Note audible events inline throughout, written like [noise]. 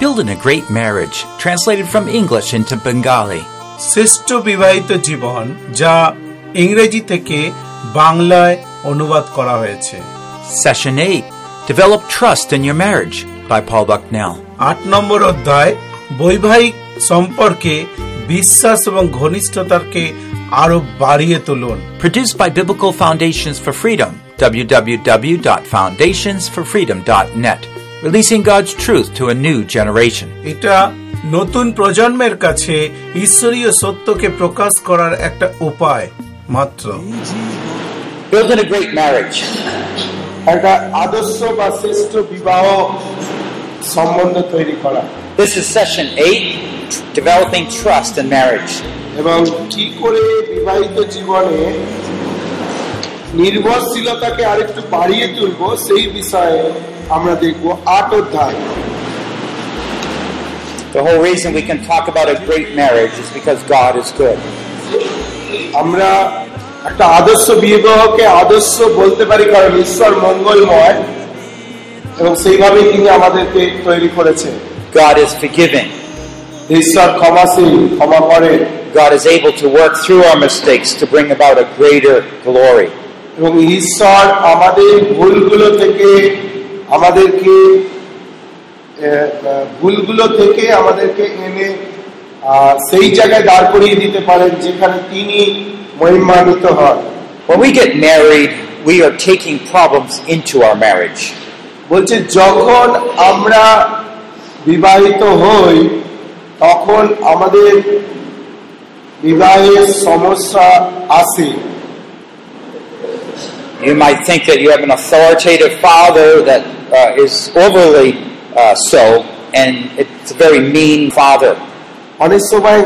Building a Great Marriage, translated from English into Bengali. শ্রেষ্ঠ বিবাহিত জীবন যা ইংরেজি থেকে বাংলায় অনুবাদ করা হয়েছে Session 8 Develop Trust in Your Marriage by Paul Bucknell. আট নম্বর অধ্যায় বৈবাহিক সম্পর্কে বিশ্বাস এবং ঘনিষ্ঠতাকে আরো বাড়িয়ে তুলুন Produced by Biblical Foundations for Freedom, www.foundationsforfreedom.net, releasing God's truth to a new generation. এটা নতুন প্রজন্মের কাছে ঈশ্বরীয় সত্যকে প্রকাশ করার একটা উপায় মাত্র Building a Great Marriage. একটা আদর্শ বা শ্রেষ্ঠ বিবাহ সম্বন্ধ তৈরি করা This is session 8 Developing Trust in Marriage. এবং কি করে বিবাহিত জীবনে নির্ভরশীলতাকে আরেকটু বাড়িয়ে তুলবো সেই বিষয়ে আমরা দেখব আট অধ্যায় The whole reason we can talk about a great marriage is because God is good. আমরা একটা আদর্শ বিবাহকে আদর্শ বলতে পারি কারণ ঈশ্বর মঙ্গলময় এবং সেইভাবেই তিনি আমাদেরকে তৈরি করেছেন God is forgiving. ঈশ্বর ক্ষমাশীল ক্ষমা করেন God is able to work through our mistakes to bring about a greater glory. এবং ঈশ্বর আমাদের ভুলগুলো থেকে আমাদেরকে ভুলগুলো থেকে আমাদেরকে এনে সেই জায়গায় দাঁড় করিয়ে দিতে পারেন যেখানে তিনি মহিমান্বিত হন When we get married, we are taking problems into our marriage. বলছে যখন আমরা বিবাহিত হই তখন আমাদের বিবাহের সমস্যা আসে You might think that you have an authoritative father that uh, is overly uh, so, and it's a very mean father. অনেক সময়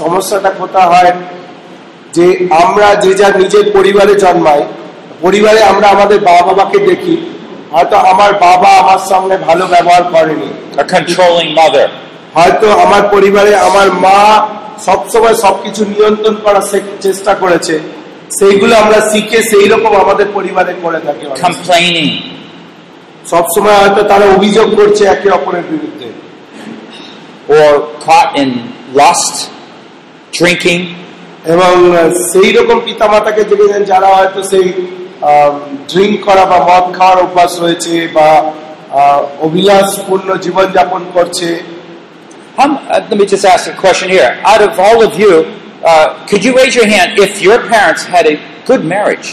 সমস্যাটা কোথা হয় যে আমরা যে যার নিজের পরিবারে জন্মাই পরিবারে আমরা আমাদের বাবা বাবাকে দেখি হয়তো আমার বাবা আমার সামনে ভালো ব্যবহার করেনি। হয়তো আমার পরিবারে আমার মা সবসময় সবকিছু নিয়ন্ত্রণ করার চেষ্টা করেছে। সেইগুলো আমরা শিখে সেই রকম আমাদের পরিবারে করে থাকি অনেক সময়। সবসময় হয়তো তারা অভিযোগ করছে একে অপরের বিরুদ্ধে or caught in lust, drinking, এবং সেই রকম পিতামাতাকে দেখেছেন যারা হয়তো সেই ড্রিঙ্ক করা বা মদ খাওয়ার অভ্যাস রয়েছে বা অভিলাষপূর্ণ জীবনযাপন করছে How, uh, let me just ask a question here. Out of all of you, uh, could you raise your hand if your parents had a good marriage?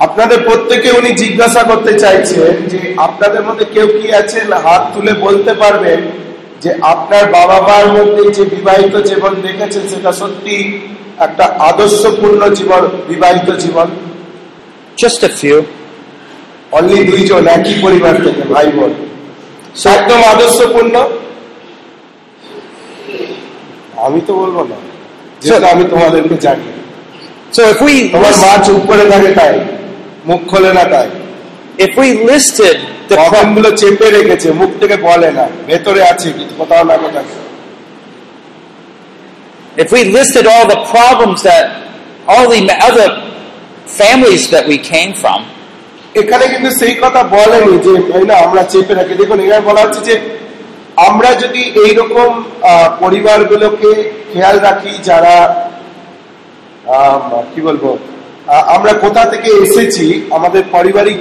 আপনাদের প্রত্যেকে উনি জিজ্ঞাসা করতে চাইছেন যে আপনাদের মধ্যে কেউ কি আছেন হাত তুলে বলতে পারবেন যে আপনার বাবা মার মধ্যে যে বিবাহিত জীবন দেখেছেন সেটা সত্যি একটা আদর্শপূর্ণ জীবন বিবাহিত জীবন Just a few. অনলি দুইজন একই পরিবার থেকে ভাই বোন একদম আদর্শপূর্ণ আমি তো বলব না। যেটা আমি তোমাদেরকে জানি। So if we তোমার মা চুপ করে থাকে তাই মুখ খোলে না তাই। If we listed the প্রবলেমগুলো চেপে রেখেছে মুখ থেকে বলে না। ভেতরে আছে কিন্তু কোথাও না কোথাও। If we listed all the problems that all the other families that we came from, এখানে কিন্তু সেই কথা বলেনি যে তাই না আমরা চেপে রাখি দেখুন এখানে বলা হচ্ছে যে আমরা যদি এইরকম আহ, পরিবারগুলোকে খেয়াল রাখি যারা কি বলব আমরা কোথা থেকে এসেছি আমাদের পারিবারিক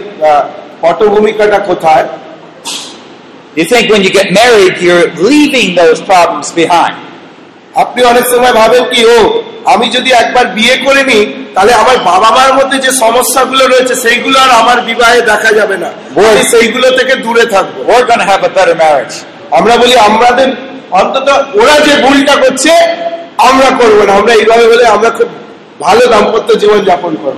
পটভূমিকাটা কোথায় you think when you get married, you're leaving those problems behind. আপনি অনেক সময় ভাবেন কি ও আমি যদি একবার বিয়ে করে নিই তাহলে আমার বাবা মার মধ্যে যে সমস্যাগুলো রয়েছে সেইগুলো আর আমার বিবাহে দেখা যাবে না সেইগুলো থেকে দূরে থাকব We're going to have a better marriage. আমরা বলি আমাদের অন্তত ওরা যে ভুলটা করছে আমরা করব না। আমরা এইভাবে বলে আমরা খুব ভালো দাম্পত্য জীবন যাপন করব।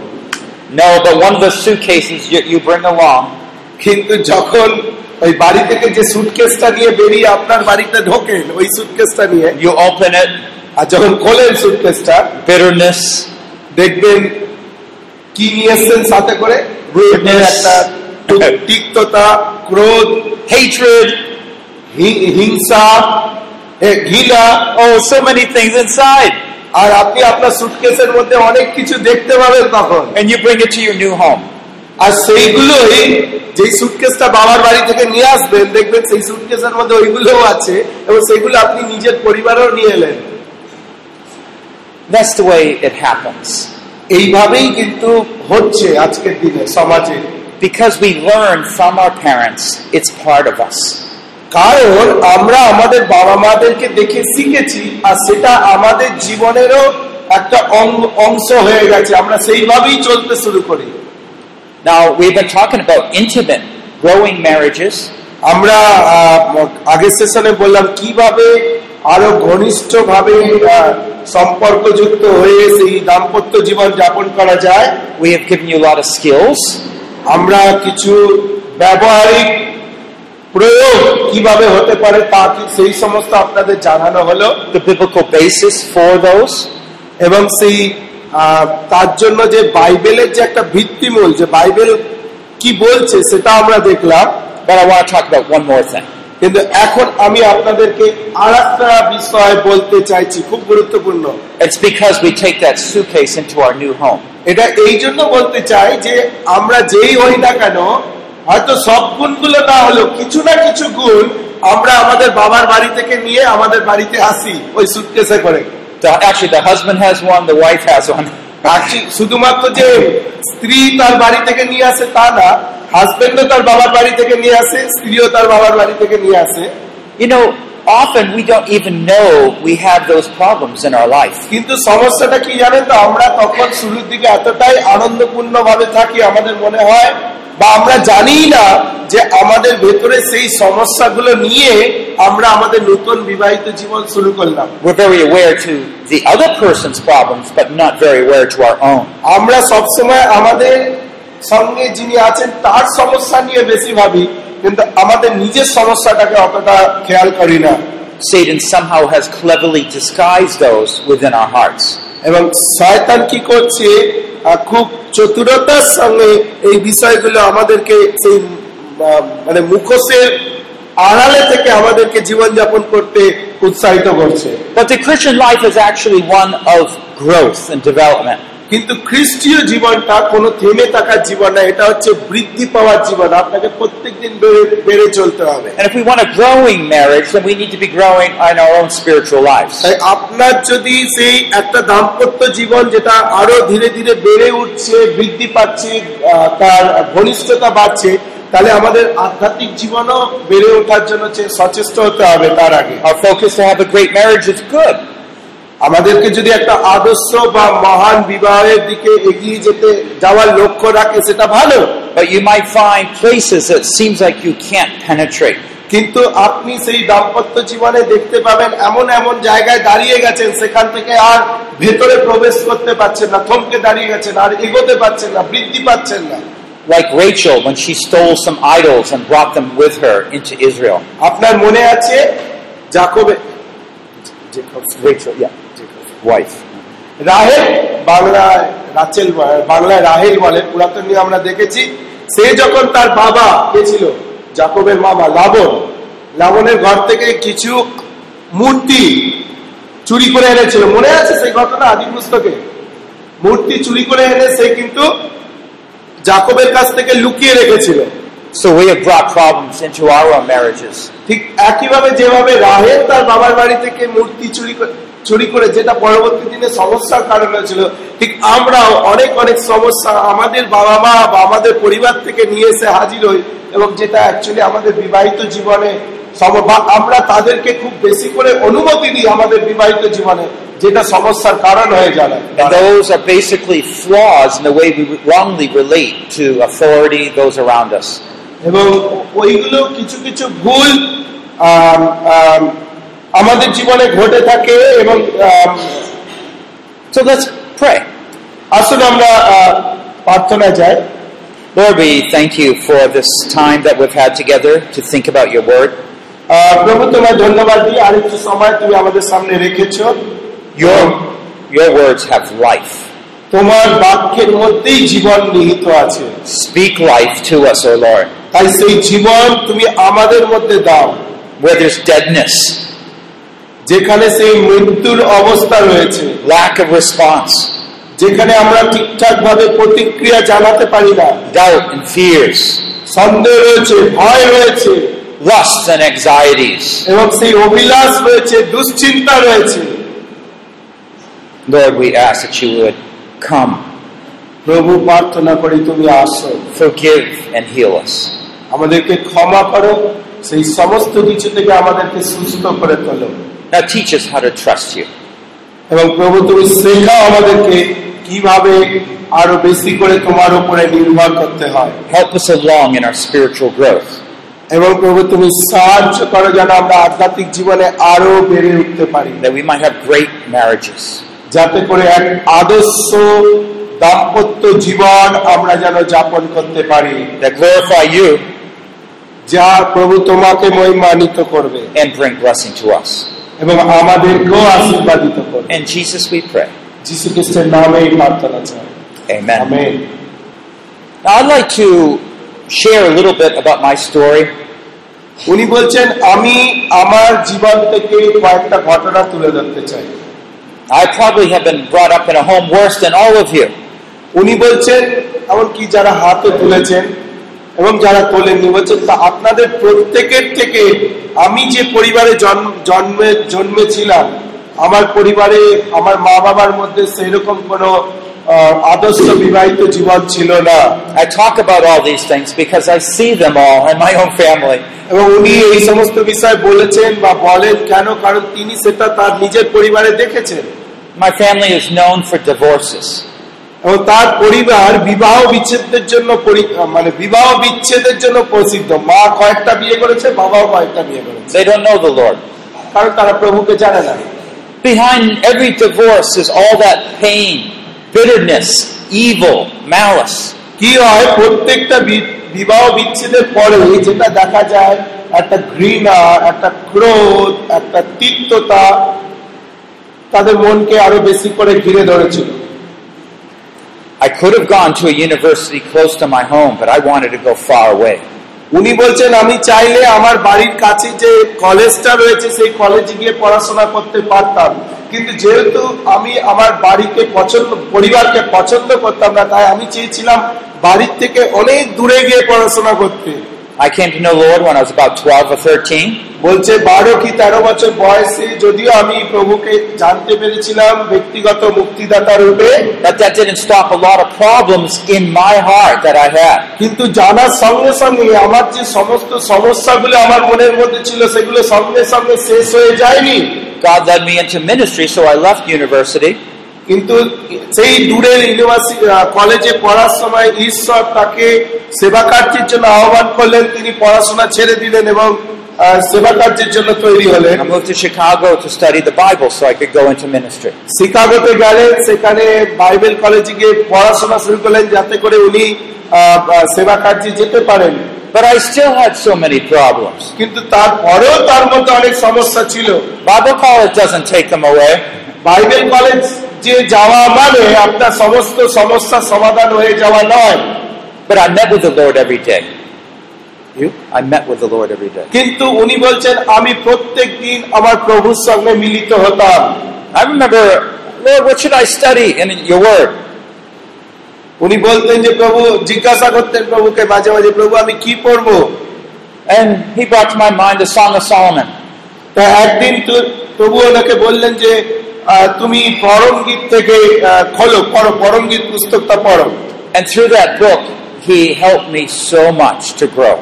No, but one of the suitcases you, you bring along কিন্তু যখন ওই বাড়ি থেকে যে সুটকেসটা নিয়ে বেরিয়ে আপনার বাড়িতে ঢোকেন ওই সুটকেসটা নিয়ে you open it, আর যখন খোলেন সুটকেসটা দেখবেন কি নিয়ে এসছেন সাথে করে? Rudeness. একটা [laughs] তিক্ততা ক্রোধ। হিংসা এ, ঘৃণা oh, so many things inside. আর আপনি আপনার সুটকেসের মধ্যে অনেক কিছু দেখতে পাবেন তখন And you bring it to your new home. আর সেইগুলোই যেই সুটকেসটা বাবার বাড়ি থেকে নিয়ে আসবেন দেখবেন সেই সুটকেসের মধ্যে ওইগুলোও আছে এবং সেগুলো আপনি নিজের পরিবারেও নিয়ে এলেন That's the way it happens. এইভাবেই কিন্তু হচ্ছে আজকের দিনে সমাজে Because we learn from our parents, it's part of us. কারণ আমরা আমাদের বাবা মাদেরকে দেখে শিখেছি আর সেটা আমাদের জীবনেরও একটা অংশ হয়ে গেছে। আমরা সেইভাবেই চলতে শুরু করি। Now, we've been talking about intimate, growing marriages, আমরা আগের সেশনে বললাম কীভাবে আরও ঘনিষ্ঠ ভাবে সম্পর্কযুক্ত হয়ে সেই দাম্পত্য জীবন যাপন করা যায়। We have given you a lot of skills. আমরা কিছু ব্যবহারিক প্রয়োগ কীভাবে হতে পারে তা কি সেই সমস্ত আপনাদের জানানো হলো basis for those. এবং সেই তার জন্য যে বাইবেলের যে একটা ভিত্তিমূল যে বাইবেল কি বলছে সেটা আমরা দেখলাম. কিন্তু এখন আমি আপনাদেরকে আর একটা বিষয় বলতে চাইছি খুব গুরুত্বপূর্ণ It's because we take that suitcase into our new home. এটা এই জন্য বলতে চাই যে আমরা যেই হই না কেন হয়তো সব গুণগুলো না হলেও কিছু না কিছু গুণ আমরা আমাদের বাবার বাড়ি থেকে নিয়ে আমাদের বাড়িতে আসি ওই সুটকেসে করে actually, the husband has one, the wife has one. শুধুমাত্র যে স্ত্রী তার বাড়ি থেকে নিয়ে আসে তা না হাজবেন্ডও তার বাবার বাড়ি থেকে নিয়ে আসে স্ত্রীও তার বাবার বাড়ি থেকে নিয়ে আসে You know, often we don't even know we have those problems in our life. কিন্তু সমস্যাটা কি জানেন তো আমরা তখন শুরুর দিকে এতটাই আনন্দপূর্ণ ভাবে থাকি আমাদের মনে হয় বা আমরা জানি না যে আমাদের ভেতরে সেই সমস্যাগুলো নিয়ে আমরা আমাদের নতুন বিবাহিত জীবন শুরু করলাম We're very aware to the other person's problems, but not very aware to our own. আমরা সবসময় আমাদের সঙ্গে যিনি আছেন তার সমস্যা নিয়ে বেশি ভাবি কিন্তু আমাদের নিজের সমস্যাটাকে অতটা খেয়াল করি না Satan somehow has cleverly disguised those within our hearts. এবং শয়তান কি করছে আহ, খুব চতুরতার সঙ্গে এই বিষয়গুলো আমাদেরকে সেই আহ, মানে মুখোশের আড়ালে থেকে আমাদেরকে জীবনযাপন করতে উৎসাহিত করছে But the Christian life is actually one of growth and development. কিন্তু খ্রিস্টীয় জীবনটা কোনো থেমে থাকার জীবন না এটা হচ্ছে বৃদ্ধি পাওয়ার জীবন আপনাকে প্রত্যেকদিন বেড়ে বেড়ে চলতে হবে And if we want a growing marriage, then we need to be growing in our own spiritual lives. তাই আপনার যদি সেই একটা দাম্পত্য জীবন যেটা আরও ধীরে ধীরে বেড়ে উঠছে বৃদ্ধি পাচ্ছে তার ঘনিষ্ঠতা বাড়ছে তাহলে আমাদের আধ্যাত্মিক জীবনও বেড়ে ওঠার জন্য সচেষ্ট হতে হবে তার আগে Our focus to have a great marriage is good. আমাদেরকে যদি একটা আদর্শ বা মহান বিবাহের দিকে এগিয়ে যেতে যাওয়ার লক্ষ্য রাখে সেটা ভালো But you might find places that seems like you can't penetrate. কিন্তু আপনি সেই দাম্পত্য জীবনে দেখতে পাবেন এমন এমন জায়গায় দাঁড়িয়ে গেছেন সেখান থেকে আর ভেতরে প্রবেশ করতে পারছেন না থমকে দাঁড়িয়ে গেছেন আর এগোতে পারছেন না বৃদ্ধি পাচ্ছেন না Like Rachel when she stole some idols and brought them with her into Israel. আপনার মনে আছে জাকবে Rachel, yeah. Wife. রাহেল বাংলায় রাচেল বাংলায় রাহেল বলে পুরাতন নিয়ে আমরা দেখেছি সে যখন তার বাবা কে ছিল জাকবের মামা লাবণ লাবণের ঘর থেকে কিছু মূর্তি চুরি করে এনেছিল মনে আছে সেই ঘটনা আদি পুস্তকে মূর্তি চুরি করে এনে সে কিন্তু জাকবের কাছ থেকে লুকিয়ে রেখেছিল So we have brought problems into our marriages. ঠিক একইভাবে যেভাবে রাহেল তার বাবার বাড়ি থেকে মূর্তি চুরি করে চুরি করে যেটা পরবর্তী দিনে সমস্যার কারণ হয়েছিল ঠিক আমরাও অনেক অনেক সমস্যা আমাদের বাবা মা বা আমাদের পরিবার থেকে নিয়ে এসে হাজির হই এবং যেটা অ্যাকচুয়ালি আমাদের বিবাহিত জীবনে আমরা তাদেরকে খুব বেশি করে অনুমতি দিই আমাদের বিবাহিত জীবনে যেটা সমস্যার কারণ হয়ে And those are basically flaws in the way we wrongly relate to authority, those around us. এবং ওইগুলো কিছু কিছু ভুল আমাদের জীবনে ঘটে থাকে এবং আম, So let's pray. আসুন আমরা আহ, প্রার্থনায় যাই Lord, we thank you for this time that we've had together to think about your word. আহ, প্রভু তোমায় ধন্যবাদ দিই আরেকটু সময় তুমি আমাদের সামনে রেখেছো Your, your words have life. তোমার বাক্যের মধ্যেই জীবন নিহিত আছে Speak life to us, O Lord. তাই সেই জীবন তুমি আমাদের মধ্যে দাও Where there's deadness, যেখানে সেই মৃত্যুর অবস্থা রয়েছে। Lack of response, যেখানে আমরা ঠিকঠাক ভাবে প্রতিক্রিয়া জানাতে পারি না। Doubt, and fears. সন্দেহ রয়েছে ভয় রয়েছে। Lusts and anxieties. এবং সেই অভিলাষ রয়েছে দুশ্চিন্তা রয়েছে। Lord, we ask that you would come, প্রভু প্রার্থনা করি তুমি আসো। Forgive, and heal us. আমাদেরকে ক্ষমা করো সেই সমস্ত কিছু থেকে আমাদেরকে সুস্থ করে তোলো। Now teach us how to trust you. এবং প্রভু তুমি শেখাও আমাদেরকে কীভাবে আরও বেশি করে তোমার উপরে নির্ভর করতে হয় Help us along in our spiritual growth. এবং প্রভু তুমি সাহায্য করো যেন আমরা আধ্যাত্মিক জীবনে আরও বেড়ে উঠতে পারি that we might have great marriages. যাতে করে এক আদর্শ দাম্পত্য জীবন আমরা যেন যাপন করতে পারি that glorify you যা প্রভু তোমাকে মহিমান্বিত করবে and bring blessing to us. এবং আমাদেরকেও আশীর্বাদিত করবে In Jesus we pray. যীশু খ্রিস্টের নামেই প্রার্থনা চাই Amen. Amen Now I'd like to share a little bit about my story. উনি বলছেন আমি আমার জীবন থেকে কয়েকটা ঘটনা তুলে ধরতে চাই I probably have been brought up in a home worse than all of you. উনি বলছেন এমনকি যারা হাতে তুলেছেন এবং যারা তোলেননি বলছেন তা আপনাদের প্রত্যেকের থেকে আমি যে পরিবারে জন্ম জন্মে জন্মেছিলাম আমার পরিবারে আমার মা বাবার মধ্যে সেরকম কোনো আদর্শ বিবাহিত জীবন ছিল না I talk about all these things because I see them all in my own family. এবং উনি এই সমস্ত বিষয় বলেছেন বা বলেন কেন কারণ তিনি সেটা তার নিজের পরিবারে দেখেছেন My family is known for divorces. এবং তার পরিবার বিবাহ বিচ্ছেদের জন্য মানে বিবাহ বিচ্ছেদের জন্য প্রসিদ্ধ মা কয়েকটা বিয়ে করেছে বাবাও কয়েকটা বিয়ে করেছে They don't know the Lord. কারণ তারা প্রভুকে জানে না Behind every divorce is all that pain, bitterness, evil, malice. কি হয় প্রত্যেকটা বিবাহ বিচ্ছেদের পরে যেটা দেখা যায় একটা ঘৃণা একটা ক্রোধ একটা তিক্ততা তাদের মনকে আরও বেশি করে ঘিরে ধরেছিল I could have gone to a university close to my home, but I wanted to go far away. উনি বলছেন আমি চাইলে আমার বাড়ির কাছে যে কলেজটা রয়েছে সেই কলেজে গিয়ে পড়াশোনা করতে পারতাম কিন্তু যেহেতু আমি আমার বাড়িকে পছন্দ পরিবারকে পছন্দ করতাম না তাই আমি চেয়েছিলাম বাড়ির থেকে অনেক দূরে গিয়ে পড়াশোনা করতে I came to know the Lord when I was about 12 or 13. বলছে বারো কি তেরো বছর বয়সে যদিও আমি প্রভুকে জানতে পেরেছিলাম ব্যক্তিগত মুক্তিদাতা রূপে But that didn't stop a lot of problems in my heart that I had. কিন্তু জানার সঙ্গে সঙ্গে আমার যে সমস্ত সমস্যাগুলো আমার মনের মধ্যে ছিল সেগুলো সঙ্গে সঙ্গে শেষ হয়ে যায়নি God led me into ministry, so I left university. কিন্তু সেই দূরের ইউনিভার্সিটি কলেজে পড়ার সময় ঈশ্বর তাকে সেবা কার্যের জন্য আহ্বান করলেন তিনি পড়াশোনা ছেড়ে দিলেন এবং সেবা কার্যের জন্য তৈরি হলেন I moved to Chicago to study the Bible so I could go into ministry. শিকাগোতে গেলেন সেখানে বাইবেল কলেজে গিয়ে পড়াশোনা শুরু করলেন যাতে করে উনি সেবা কার্যে যেতে পারেন But I still had so many problems. কিন্তু তারপরেও তার মধ্যে অনেক সমস্যা ছিল Bible college doesn't take them away. Bible college যে যাওয়া মানে আপনার সমস্ত সমস্যা সমাধান হয়ে যাওয়া নয়। কিন্তু উনি বলছেন আমি প্রত্যেক দিন আমার প্রভুর সঙ্গে মিলিত হতাম। উনি বলতেন যে প্রভু জিজ্ঞাসা করতেন প্রভুকে মাঝে মাঝে প্রভু আমি কি পড়ব? একদিন প্রভু ওনাকে বললেন যে তুমি পরম গীত থেকে আহ, খোলো পড়ো পরম গীত পুস্তকটা পড়ো And through that book, he helped me so much to grow.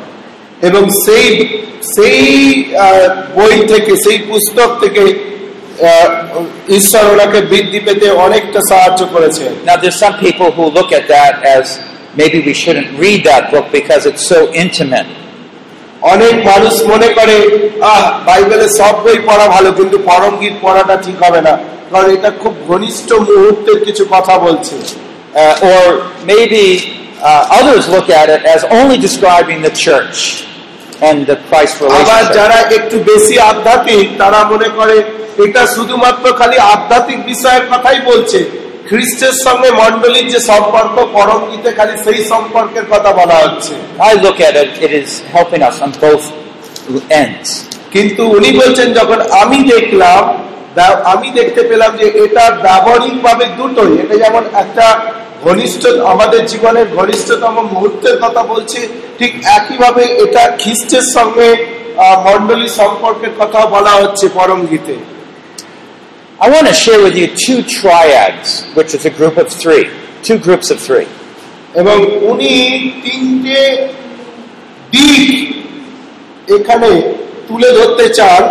এবং সেই সেই আহ, বই থেকে সেই পুস্তক থেকে আহ, ঈশ্বর ওনাকে বৃদ্ধি পেতে অনেকটা সাহায্য করেছে Now, there's some people who look at that as maybe we shouldn't read that book because it's so intimate. অনেক মানুষ মনে করে আহ বাইবেলের সব বই পড়া ভালো কিন্তু পরম গীত পড়াটা ঠিক হবে না। কারণ এটা খুব ঘনিষ্ঠ মুহূর্তের কিছু কথা বলছে। or maybe uh, others look at it as only describing the church and the Christ আবার যারা একটু বেশি আধ্যাত্মিক তারা মনে করে এটা শুধুমাত্র খালি আধ্যাত্মিক বিষয়ের কথাই বলছে। খ্রিস্টের সঙ্গে মন্ডলীর যে সম্পর্ক পরম গীতে খালি সেই সম্পর্কের কথা বলা হচ্ছে I look at it, it is helping us on both ends. কিন্তু উনি বলছেন যখন আমি দেখলাম আমি দেখতে পেলাম যে এটা ব্যবহারিক ভাবে দুটোই এটা যেমন একটা ঘনিষ্ঠ আমাদের জীবনের ঘনিষ্ঠতম মুহূর্তের কথা বলছি ঠিক একইভাবে এটা খ্রিস্টের সঙ্গে আহ, মণ্ডলী সম্পর্কের কথা বলা হচ্ছে পরম গীতে I want to share with you two triads, which is a group of three, two groups of three. এবং উনি তিনটে দিক এখানে তুলে ধরতে চান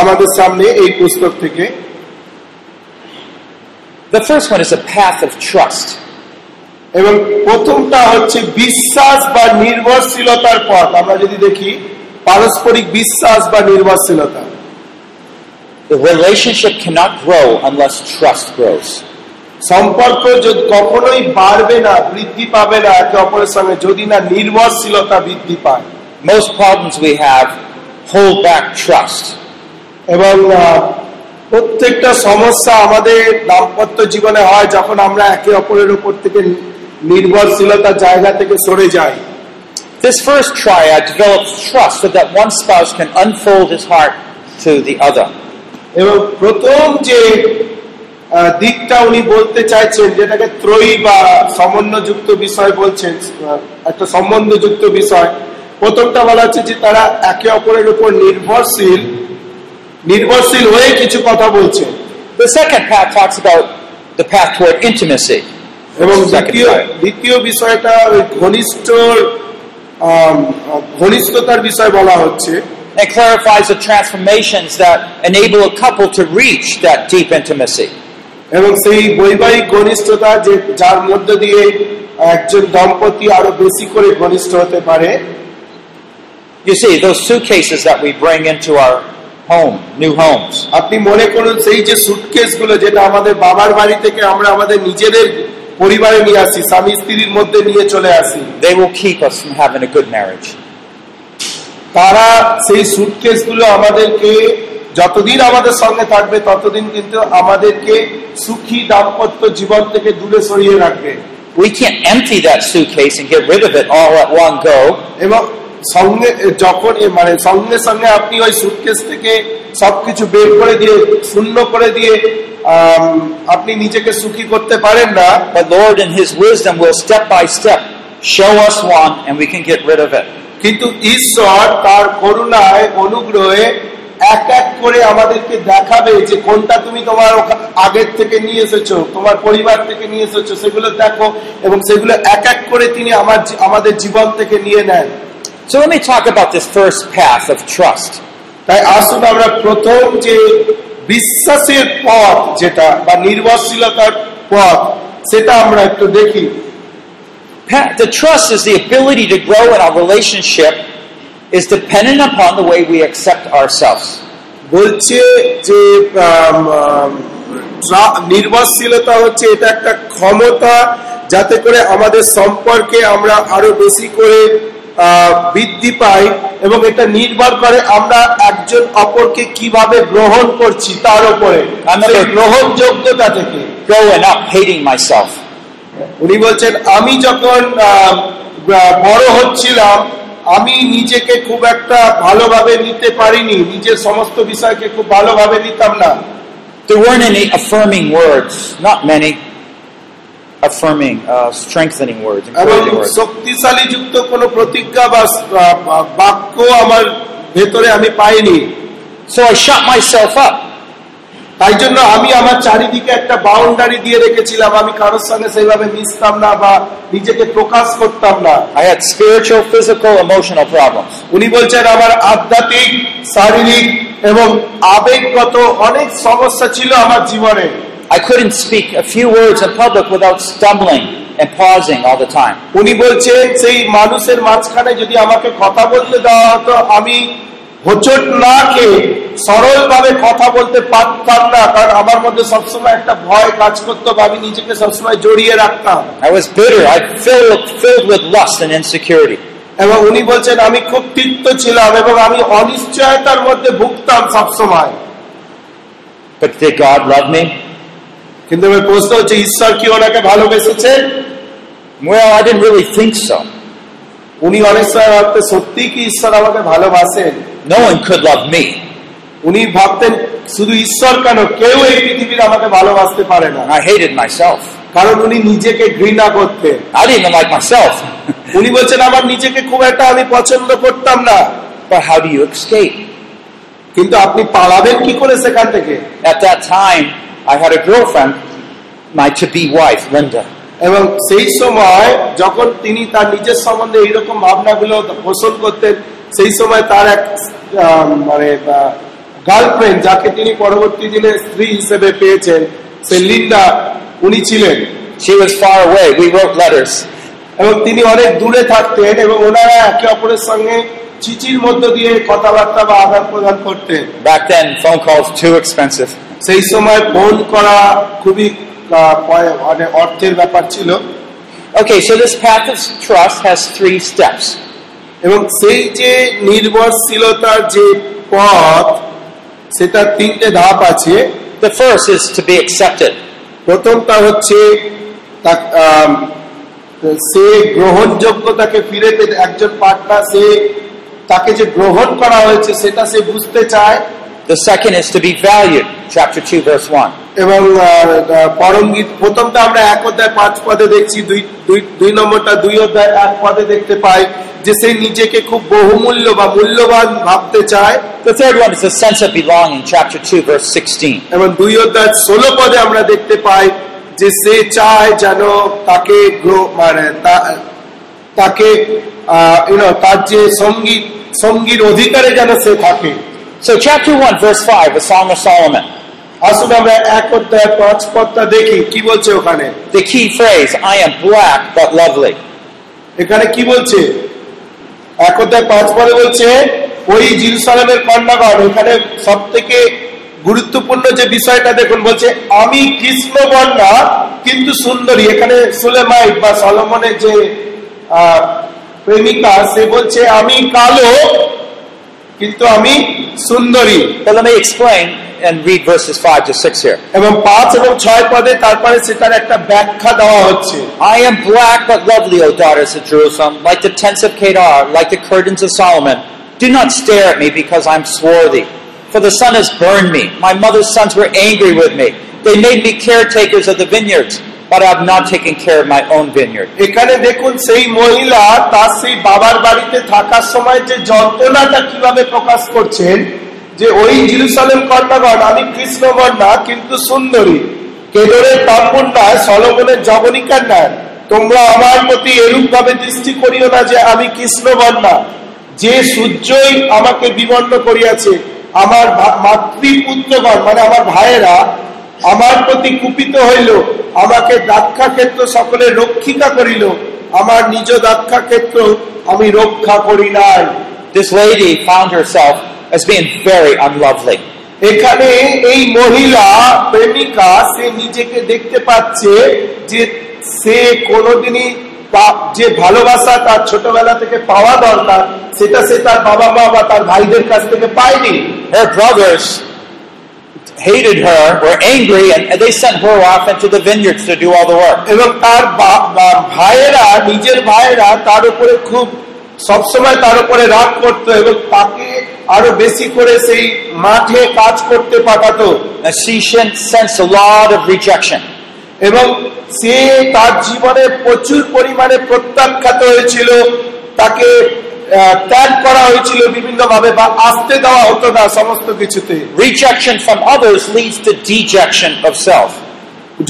আমাদের সামনে এই পুস্তক থেকে The first one is a path of trust. এবং প্রথমটা হচ্ছে বিশ্বাস বা নির্ভরশীলতার পথ আমরা যদি দেখি পারস্পরিক বিশ্বাস বা নির্ভরশীলতা The relationship cannot grow unless trust grows. সম্পর্ক যদি কখনোই বাড়বে না বৃদ্ধি পাবে না একে অপরের সঙ্গে যদি না নির্ভরশীলতা বৃদ্ধি পায় Most problems we have hold back trust. এবং প্রত্যেকটা সমস্যা আমাদের দাম্পত্য জীবনে হয় যখন আমরা একে অপরের উপর থেকে নির্ভরশীলতার জায়গা থেকে সরে যাই This first triad develops trust so that one spouse can unfold his heart to the other. এবং প্রথম যে দিকটা উনি বলতে চাইছেন যেটাকে ত্রয়ী বা সমন্বযুক্ত বিষয় বলছেন একটা সম্বন্ধযুক্ত বিষয় প্রথমটা বলা হচ্ছে যে তারা একে অপরের উপর নির্ভরশীল নির্ভরশীল হয়ে কিছু কথা বলছেন The second path talks about the path toward intimacy. এবং দ্বিতীয়. দ্বিতীয় বিষয়টা ঘনিষ্ঠ ঘনিষ্ঠতার বিষয় বলা হচ্ছে It clarifies the transformations that enable a couple to reach that deep intimacy. এবং সেই বৈবাহিক ঘনিষ্ঠতা যে যার মধ্য দিয়ে একজন দম্পতি আরো বেশি করে ঘনিষ্ঠ হতে পারে You see, those suitcases that we bring into our home, new homes, আপনি মনে করুন সেই যে সুটকেস গুলো যেটা আমাদের বাবার বাড়ি থেকে আমরা আমাদের নিজেদের পরিবারে নিয়ে আসি স্বামী স্ত্রীর মধ্যে নিয়ে চলে আসি they will keep us from having a good marriage. তারা সেই সুটকেসগুলো আমাদেরকে যতদিন আমাদের সঙ্গে থাকবে ততদিন কিন্তু আমাদেরকে সুখী দাম্পত্য জীবন থেকে দূরে সরিয়ে রাখবে We can't empty that suitcase and get rid of it all at one go. এবং সঙ্গে যখন মানে সঙ্গে সঙ্গে আপনি ওই সুটকেস থেকে সবকিছু বের করে দিয়ে শূন্য করে দিয়ে আপনি নিজেকে সুখী করতে পারেন না But Lord, in His wisdom, will step by step show us one and we can get rid of it. কিন্তু ঈশ্বর তার করুণায় অনুগ্রহে এক এক করে আমাদেরকে দেখাবে যে কোনটা তুমি তোমার আগের থেকে নিয়ে এসেছ তোমার পরিবার থেকে নিয়ে এসেছ সেগুলো দেখো এবং সেগুলো এক এক করে তিনি আমার আমাদের জীবন থেকে নিয়ে নেন So let me talk about this first path of trust. তাই আসুন আমরা প্রথম যে বিশ্বাসের পথ যেটা বা নির্ভরশীলতার পথ সেটা আমরা একটু দেখি The trust is the ability to grow in our relationship is dependent upon the way we accept ourselves. বলছে যে আম, আম, ট্রা- নির্ভরশীলতা হচ্ছে এটা একটা ক্ষমতা যাতে করে আমাদের সম্পর্কে আমরা আরও বেশি করে আহ, বৃদ্ধি পাই এবং এটা নির্ভর করে আমরা একজন অপরকে কীভাবে গ্রহণ করছি তার উপরে আমরা- সেই গ্রহণযোগ্যতা থেকে Growing up hating myself. উনি বলছেন আমি যখন বড় হচ্ছিলাম আমি নিজেকে খুব একটা ভালোভাবে নিতে পারিনি নিজের সমস্ত বিষয়কে খুব ভালোভাবে নিতাম না There weren't any affirming words, not many affirming, uh, strengthening words, encouraging words. শক্তিশালী যুক্ত কোনো প্রতিজ্ঞা বা বা- বাক্য আমার ভেতরে আমি পাইনি So I shut myself up. তাই জন্য আমি আমার চারিদিকে একটা বাউন্ডারি দিয়ে রেখেছিলাম আমি কারোর সঙ্গে সেইভাবে মিশতাম না বা নিজেকে প্রকাশ করতাম না I had spiritual, physical, emotional problems. উনি বলছেন আমার আধ্যাত্মিক শারীরিক এবং আবেগগত অনেক সমস্যা ছিল আমার জীবনে I couldn't speak a few words in public without stumbling and pausing all the time. উনি বলছেন সেই মানুষের মাঝখানে যদি আমাকে কথা বলতে দেওয়া হতো আমি হোচট না খেয়ে সরল ভাবে কথা বলতে পারতাম না কারণ আমার মধ্যে সবসময় একটা ভয় কাজ করতো বা আমি নিজেকে সবসময় জড়িয়ে রাখতাম I was bitter. I filled filled with lust and insecurity. এবং উনি বলছেন আমি খুব তিক্ত ছিলাম এবং আমি অনিশ্চয়তার মধ্যে ভুগতাম সবসময় But did God love me? কিন্তু আমার প্রশ্ন হচ্ছে ঈশ্বর কি ওনাকে ভালোবেসেছে Well, I didn't really think so. উনি অনেক সময় ভাবতেন সত্যি কি ঈশ্বর আমাকে ভালোবাসেন No one could love me. উনি ভাবতেন শুধু ঈশ্বর কেন কেউ এই পৃথিবীর আমাকে ভালোবাসতে পারে না I hated myself. কারণ উনি নিজেকে ঘৃণা করতেন I didn't even like myself. উনি বলছেন আমার নিজেকে খুব একটা আমি পছন্দ করতাম না but how do you escape? কিন্তু আপনি পালাবেন কি করে সেখান থেকে At that time, I had a girlfriend, my to-be wife, Linda. এবং সেই সময় যখন তিনি তার নিজের সম্বন্ধে এইরকম ভাবনাগুলো পোষণ করতেন সেই সময় তার এক মানে গার্লফ্রেন্ড যাকে তিনি পরবর্তী দিনে স্ত্রী হিসেবে পেয়েছেন সে লিন্ডা উনি ছিলেন She was far away. We wrote letters. এবং তিনি অনেক দূরে থাকতেন এবং ওনারা একে অপরের সঙ্গে চিঠির মধ্য দিয়ে কথাবার্তা বা আদান প্রদান করতেন Back then, phone calls too expensive. সেই সময় ফোন করা খুবই মানে অর্থের ব্যাপার ছিল Okay, so this path of trust has three steps. এবং সেই যে নির্ভরশীলতার যে পথ সেটা তিনটে ধাপ আছে The first is to be accepted. প্রথমটা হচ্ছে সে গ্রহণযোগ্যতাকে ফিরে পেতে একজন পার্টনার সে তাকে যে গ্রহণ করা হয়েছে সেটা সে বুঝতে চায় The second is to be valued. Chapter 2, verse 1. এবং প্রথমটা আমরা এক অধ্যায় পাঁচ পদে দেখছি দুই দুই- নম্বরটা দুই অধ্যায় এক পদে দেখতে পাই যে সে নিজেকে খুব বহুমূল্য বা মূল্যবান ভাবতে চায় The third one is sense of belonging. Chapter 2, verse 16. এবং দুই অধ্যায় ষোলো পদে আমরা দেখতে পাই যে সে চায় যেন তাকে মানে তাকে তার যে সংগীত সঙ্গীর অধিকারে যেন সে থাকে So, chapter 1, verse 5, a Song of Solomon. আসুন আমরা এক অধ্যায় পাঁচ পদটা দেখি কি বলছে ওখানে The key phrase, I am black but lovely. এখানে কি বলছে এক অধ্যায় পাঁচ পদে বলছে ওই জিরুসালামের কন্যাগণ এখানে সব থেকে গুরুত্বপূর্ণ যে বিষয়টা দেখুন বলছে আমি কৃষ্ণ বর্ণা কিন্তু সুন্দরী এখানে সুলেমাইট বা সলমনের যে আহ, প্রেমিকা সে বলছে আমি কালো কিন্তু আমি সুন্দরী But let me explain and read verses 5 to 6 here. এবং পাঁচ এবং ছয় পদে তারপরে সেটার একটা ব্যাখ্যা দেওয়া হচ্ছে I am black but lovely, O daughters of Jerusalem, like the tents of Kedar, like the curtains of Solomon. Do not stare at me because I'm swarthy, for the sun has burned me. My mother's sons were angry with me. They made me caretakers of the vineyards, But I have not taken care of my own vineyard. এখানে দেখুন সেই মহিলা, তার সেই বাবার বাড়িতে থাকার সময় যে যন্ত্রণাটা কীভাবে প্রকাশ করছেন, যে ওই জিরুসালেম আমি কৃষ্ণবর্ণা কিন্তু সুন্দরী কেদরের তাম্বুন্যায় সলমনের জবনিকার ন্যায় তোমরা আমার প্রতি এরূপ ভাবে দৃষ্টি করিও না যে আমি কৃষ্ণবর্ণা যে সূর্যই আমাকে বিবর্ণ করিয়াছে, আমার মাতৃপুত্রগণ মানে আমার ভাইয়েরা আমার প্রতি কুপিত হইল আমাকে দাক্ষা ক্ষেত্র সকলে রক্ষিকা করিল আমার নিজ দাক্ষা ক্ষেত্র আমি রক্ষা করি নাই This lady found herself as being very unlovely. এখানে এই মহিলা প্রেমিকা সে নিজেকে দেখতে পাচ্ছে যে সে কোনোদিনই যে ভালোবাসা তার ছোটবেলা থেকে পাওয়া দরকার সেটা সে তার বাবা মা বা তার ভাইদের কাছ থেকে পায়নি Her brothers hated her, were angry, and they sent her off into the vineyards to do all the work. এবং তার ভাইয়েরা নিজের ভাইয়েরা তার উপরে খুব সবসময় তার উপরে রাগ করতো এবং তাকে আরও বেশি করে সেই মাঠে কাজ করতে পাঠাতো she sensed a lot of rejection. এবং সে তার জীবনে প্রচুর পরিমাণে প্রত্যাখ্যাত হয়েছিল তাকে ত্যাগ করা হয়েছিল বিভিন্ন ভাবে বা আসতে দেওয়া হতো না সমস্ত কিছুতে Rejection from others leads to dejection of self.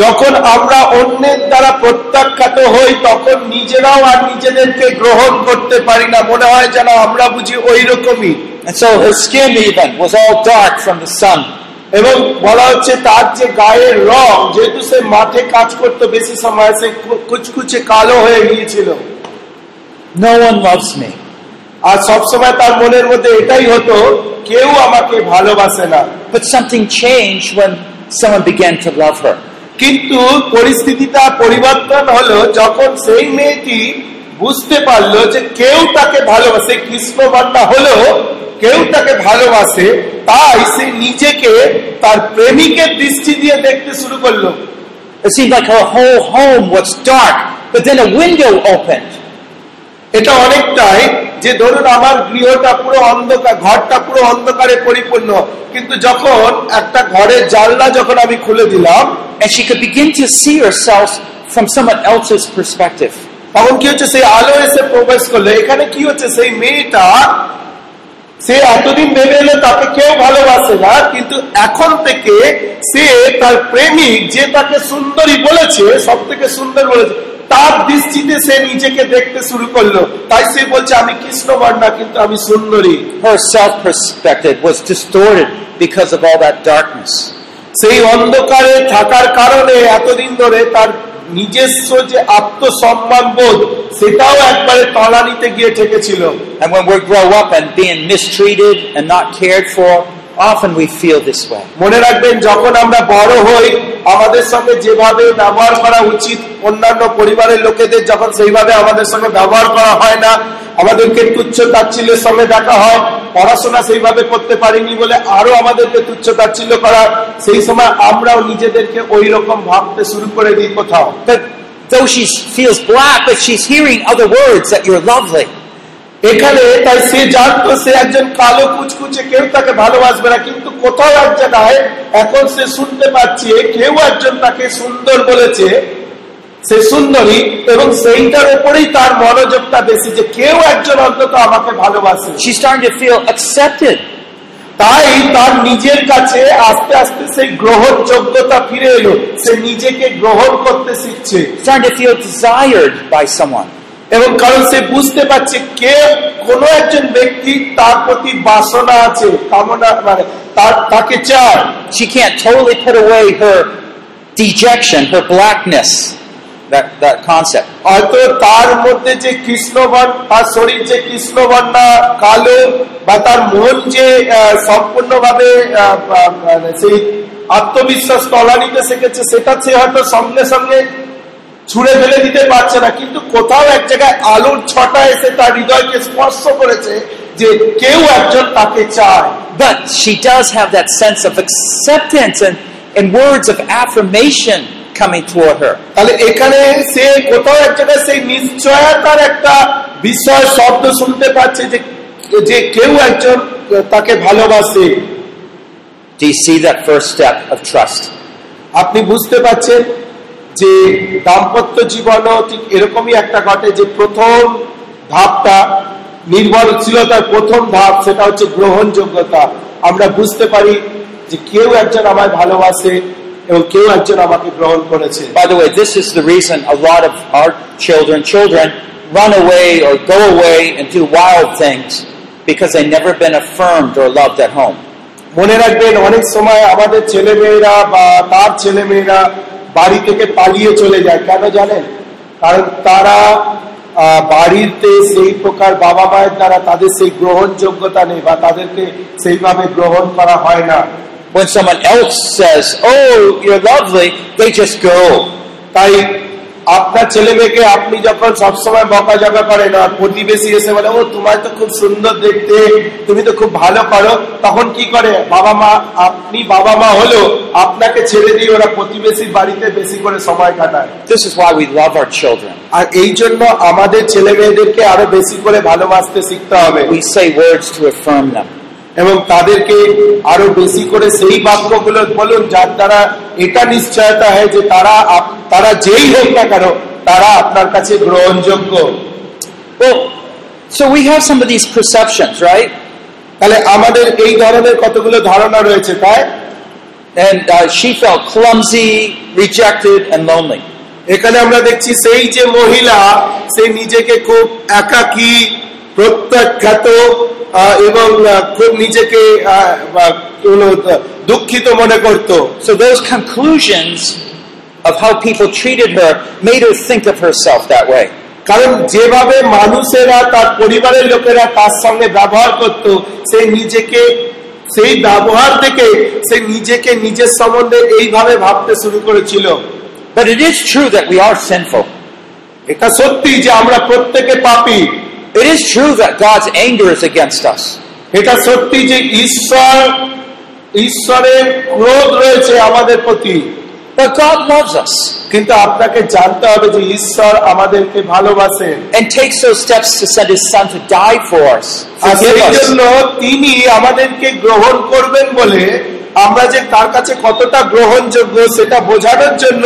যখন আমরা অন্যের দ্বারা প্রত্যাখ্যাত হই তখন নিজেরাও আর নিজেদেরকে গ্রহণ করতে পারি না মনে হয় যেন আমরা বুঝি ওই রকমই so her skin even was all dark from the sun. এবং বলা হচ্ছে তার যে গায়ের রং যেহেতু সে মাঠে কাজ করতো বেশি সময় সে কুচকুচে কালো হয়ে গিয়েছিল No one loves me. আর সবসময় তার মনের মধ্যে এটাই হতো কেউ আমাকে ভালোবাসে না But something changed when someone began to love her. কিন্তু পরিস্থিতিটা পরিবর্তন হলো যখন সেই মেয়েটি বুঝতে পারল যে কেউ তাকে ভালোবাসে কৃষ্ণ বান্না হলো কেউ তাকে ভালোবাসে তাই সে নিজেকে তার প্রেমিকের দৃষ্টি দিয়ে দেখতে শুরু করল It seemed like her whole home was dark, but then a window opened. এটা অনেকটাই যে ধরুন আমার গৃহটা পুরো অন্ধকার ঘরটা পুরো অন্ধকারে পরিপূর্ণ। কিন্তু যখন একটা ঘরের জানলা যখন আমি খুলে দিলাম And she could begin to see herself from someone else's perspective. তখন কি হচ্ছে? সেই আলো এসে প্রবেশ করল। এখানে কি হচ্ছে? সেই মেয়েটা সে এতদিন ভেবে এলো তাকে কেউ ভালোবাসে না কিন্তু এখন থেকে সে তার প্রেমিক যে তাকে সুন্দরী বলেছে সব থেকে সুন্দর বলেছে তার দৃষ্টিতে সে নিজেকে দেখতে শুরু করল। তাই সে বলছে আমি কৃষ্ণ বর্ণা কিন্তু আমি সুন্দরী। বিকজ অফ অল দ্যাট সেই অন্ধকারে থাকার কারণে এতদিন ধরে তার নিজস্ব যে আত্মসম্মান বোধ সেটাও একবারে তলা নিতে গিয়ে ঠেকেছিল। And when we grow up and being mistreated and often we feel this way. মনে রাখবেন যখন আমরা বড় হই আমাদের সঙ্গে যেভাবে ব্যবহার করা উচিত অন্যান্য পরিবারের লোকেদের যখন সেইভাবে আমাদের সঙ্গে ব্যবহার করা হয় না আমাদেরকে তুচ্ছ তাচ্ছিল্যের সঙ্গে দেখা হয় পড়াশোনা সেইভাবে করতে পারিনি বলে আরও আমাদেরকে তুচ্ছ তাচ্ছিল্য করা সেই সময় আমরাও নিজেদেরকে ওই রকম ভাবতে শুরু করে দিই কোথাও though she feels black, but she's hearing other words that you're lovely. এখানে তাই সে জানতো সে একজন কালো কুচকুচে কেউ তাকে ভালোবাসবে না কিন্তু কোথাও এক জায়গায় এখন সে শুনতে পাচ্ছে কেউ একজন তাকে সুন্দর বলেছে সে সুন্দরী এবং সেইটার উপরেই তার মনোযোগটা বেশি যে কেউ একজন অন্তত আমাকে ভালোবাসে She's starting to feel accepted. তাই তার নিজের কাছে আস্তে আস্তে সেই গ্রহণযোগ্যতা ফিরে এলো সে নিজেকে গ্রহণ করতে শিখছে Starting to feel desired by someone. এবং কারণ সে বুঝতে পারছে কে কোন একজন ব্যক্তি তার প্রতি বাসনা আছে কামনা মানে তার তাকে চায় She can't totally put away her dejection, her blackness, that, that concept. হয়তো তার মধ্যে যে কৃষ্ণবর্ণ তার শরীর যে কৃষ্ণবর্ণা কালো বা তার মন যে সম্পূর্ণভাবে মানে সেই আত্মবিশ্বাস তলানিতে শিখেছে সেটা সে হয়তো সঙ্গে সঙ্গে ছুঁড়ে ফেলে দিতে পারছে না কিন্তু কোথাও এক জায়গায় আলোর ছটা এসে তার হৃদয়কে স্পর্শ করেছে যে কেউ একজন তাকে চায় But she does have that sense of acceptance and, and words of affirmation coming toward her. তাহলে এখানে সে কোথাও এক জায়গায় সেই নিশ্চয়তার একটা বিষয় শব্দ শুনতে পাচ্ছে যে যে কেউ একজন তাকে ভালোবাসে Do you see that first step of trust? আপনি বুঝতে পাচ্ছেন যে দাম্পত্য জীবনও ঠিক এরকমই একটা ঘটে যে প্রথম ধাপটা নির্ভরশীলতার প্রথম ধাপ সেটা হচ্ছে গ্রহণযোগ্যতা আমরা বুঝতে পারি যে কেউ একজন আমায় ভালোবাসে এবং কেউ একজন আমাকে গ্রহণ করেছে By the way, this is the reason a lot of our children, children run away or go away and do wild things because they've never been affirmed or loved at home. মনে রাখবেন অনেক সময় আমাদের ছেলে মেয়েরা বা তার ছেলে মেয়েরা বাড়ি থেকে পালিয়ে চলে যায়। কেন জানেন? কারণ তারা বাড়িতে সেই প্রকার বাবা মায়ের দ্বারা তাদের সেই গ্রহণযোগ্যতা নেই বা তাদেরকে সেইভাবে গ্রহণ করা হয় না। When someone else says, Oh, you're lovely, they just go. তাই আপনার ছেলে মেয়েকে আপনি যখন সবসময় বকা বকাঝকা করেন আর প্রতিবেশী এসে বলে ও তোমার তো খুব সুন্দর দেখতে তুমি তো খুব ভালো করো তখন কি করে বাবা মা আপনি বাবা মা হলো আপনাকে ছেড়ে দিয়ে ওরা প্রতিবেশীর বাড়িতে বেশি করে সময় কাটায় is why we love our children. আর এই জন্য আমাদের ছেলে মেয়েদেরকে আরও বেশি করে ভালোবাসতে শিখতে হবে We say words to affirm them. এবং তাদেরকে আরও বেশি করে সেই বাক্যগুলো বলুন যার দ্বারা এটা নিশ্চয়তা হয় যে তারা তারা যেই হোক না কেন তারা আপনার কাছে গ্রহণযোগ্য so we have some of these perceptions, right? তাহলে আমাদের এই ধরনের কতগুলো ধারণা রয়েছে তাই And uh, she felt clumsy, rejected, and lonely. এখানে আমরা দেখছি সেই যে মহিলা সে নিজেকে খুব একাকী প্রত্যাখ্যাত আহ, এবং খুব নিজেকে দুঃখিত মনে করতো So those conclusions of how people treated her made her think of herself that way. কারণ যেভাবে মানুষেরা তার পরিবারের লোকেরা তার সঙ্গে ব্যবহার করত সে নিজেকে সেই ব্যবহার থেকে সে নিজেকে নিজের সম্বন্ধে এইভাবে ভাবতে শুরু করেছিল But it is true that we are sinful. এটা সত্যি যে আমরা প্রত্যেকে পাপী It is true that God's anger is against us. এটা সত্যি যে ঈশ্বর ঈশ্বরের ক্রোধ রয়েছে আমাদের প্রতি But God loves us কিন্তু আপনাকে জানতে হবে যে ঈশ্বর আমাদেরকে ভালোবাসেন and takes those steps to send his son to die for us. জন্য তিনি আমাদেরকে গ্রহণ করবেন বলে আমরা যে তার কাছে কতটা গ্রহণযোগ্য সেটা বোঝানোর জন্য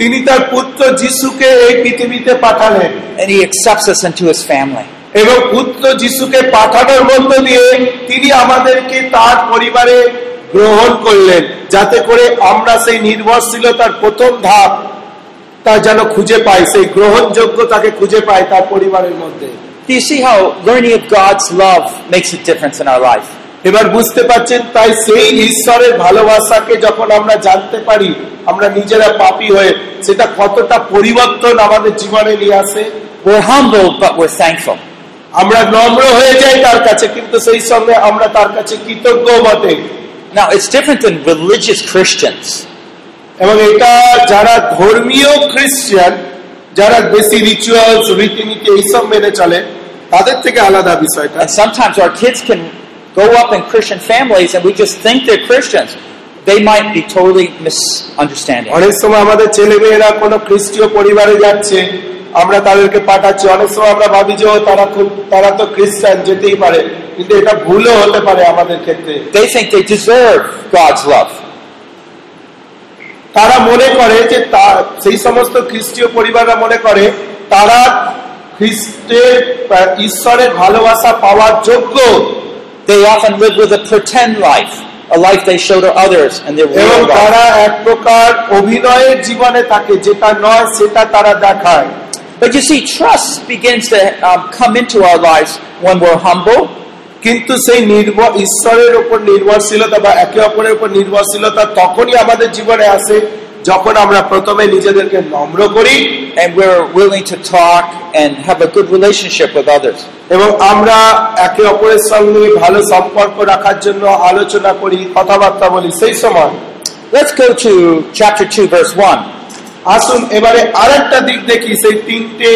তিনি তার পুত্র যিশুকে এই পৃথিবীতে পাঠালেন and He accepts us into His family. এবং পুত্র যিশুকে পাঠানোর মধ্য দিয়ে তিনি আমাদেরকে তার পরিবারে গ্রহণ করলেন যাতে করে আমরা সেই নির্ভরশীলতার প্রথম ধাপ তা যেন খুঁজে পাই সেই গ্রহণযোগ্যতাকে খুঁজে পাই তার পরিবারের মধ্যে Do you see how learning of God's love makes a difference in our life? এবার বুঝতে পারছেন তাই সেই ঈশ্বরের ভালোবাসাকে যখন আমরা জানতে পারি আমরা নিজেরা পাপী হয়ে সেটা কতটা পরিবর্তন আমাদের জীবনে নিয়ে আসে We're humbled, but we're thankful. আমরা নম্র হয়ে যাই তার কাছে কিন্তু সেই সঙ্গে আমরা তার কাছে কৃতজ্ঞ মতে না it's different in religious Christians এবং এটা যারা ধর্মীয় খ্রিস্টান যারা বেশি রিচুয়ালস রীতিনীতি এইসব মেনে চলে তাদের থেকে আলাদা বিষয়টা। Sometimes our kids can go up in Christian families and we just think they Christians they might be totally miss অনেক সময় আমাদের ছেলেমেয়েরা কোনো খ্রিস্টীয় পরিবারে যাচ্ছে আমরা তাদেরকে পাঠাচ্ছি। অনেক সময় আমরা ভাবি যে তারা খুব তারা তো খ্রিস্টান যেতেই পারে। কিন্তু এটা ভুলও হতে পারে আমাদের ক্ষেত্রে। They think they deserve God's love. তারা মনে করে যে সেই সমস্ত খ্রিস্টীয় পরিবাররা মনে করে তারা খ্রিস্টের ঈশ্বরের ভালোবাসা পাওয়ার যোগ্য। They often live with a pretend life, a life they show to others and their real তারা এক প্রকার অভিনয়ের জীবনে থাকে যেটা নয় সেটা তারা দেখায়। But you see, trust begins to um, come into our lives when we're humble কিন্তু সেই নির্ভর ঈশ্বরের উপর নির্ভরশীলতা বা একে অপরের উপর নির্ভরশীলতা তখনই আমাদের জীবনে আসে যখন আমরা প্রথমে নিজেদেরকে নম্র করি and we're willing to talk and have a good relationship with others. এবং আমরা একে অপরের সঙ্গে ভালো সম্পর্ক রাখার জন্য আলোচনা করি কথাবার্তা বলি সেই সময় Let's go to chapter 2, verse 1. আসুন এবারে আরেকটা দিক দেখি সেই তিনটে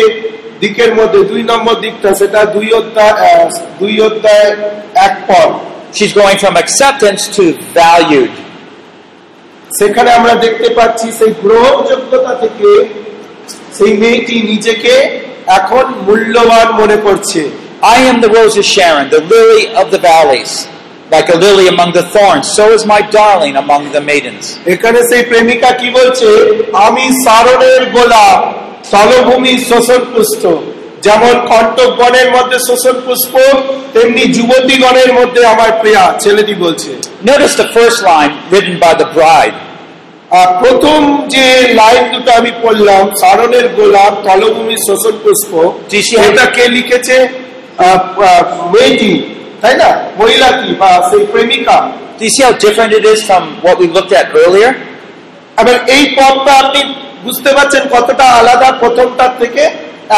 দিকের মধ্যে দুই নম্বর দিকটা সেটা দুই অধ্যায় দুই অধ্যায় এক পদ She's going from acceptance to valued. সেখানে আমরা দেখতে পাচ্ছি সেই গ্রহণযোগ্যতা থেকে সেই মেয়েটি নিজেকে এখন মূল্যবান মনে করছে I am the rose of Sharon, the lily of the valleys. Like a lily among the thorns, so is my darling among the maidens. এখানে সেই প্রেমিকা কি বলছে? আমি সারণের গোলা স্থলভূমি শোষণ পুষ্ট। যেমন গণের মধ্যে শোষণ পুষ্প তেমনি যুবতী গণের মধ্যে আমার প্রিয়া ছেলেটি বলছে। Notice the first line written by the bride. প্রথম যে লাইন দুটো আমি পড়লাম সারণের গোলাপ তলভূমি শোষণ পুষ্প এটা কে লিখেছে? মেয়েটি। তাই না? মহিলা কি বা সেই প্রেমিকা? This is different it from what we এই পথটা আপনি বুঝতে পারছেন কতটা আলাদা প্রথমটার থেকে?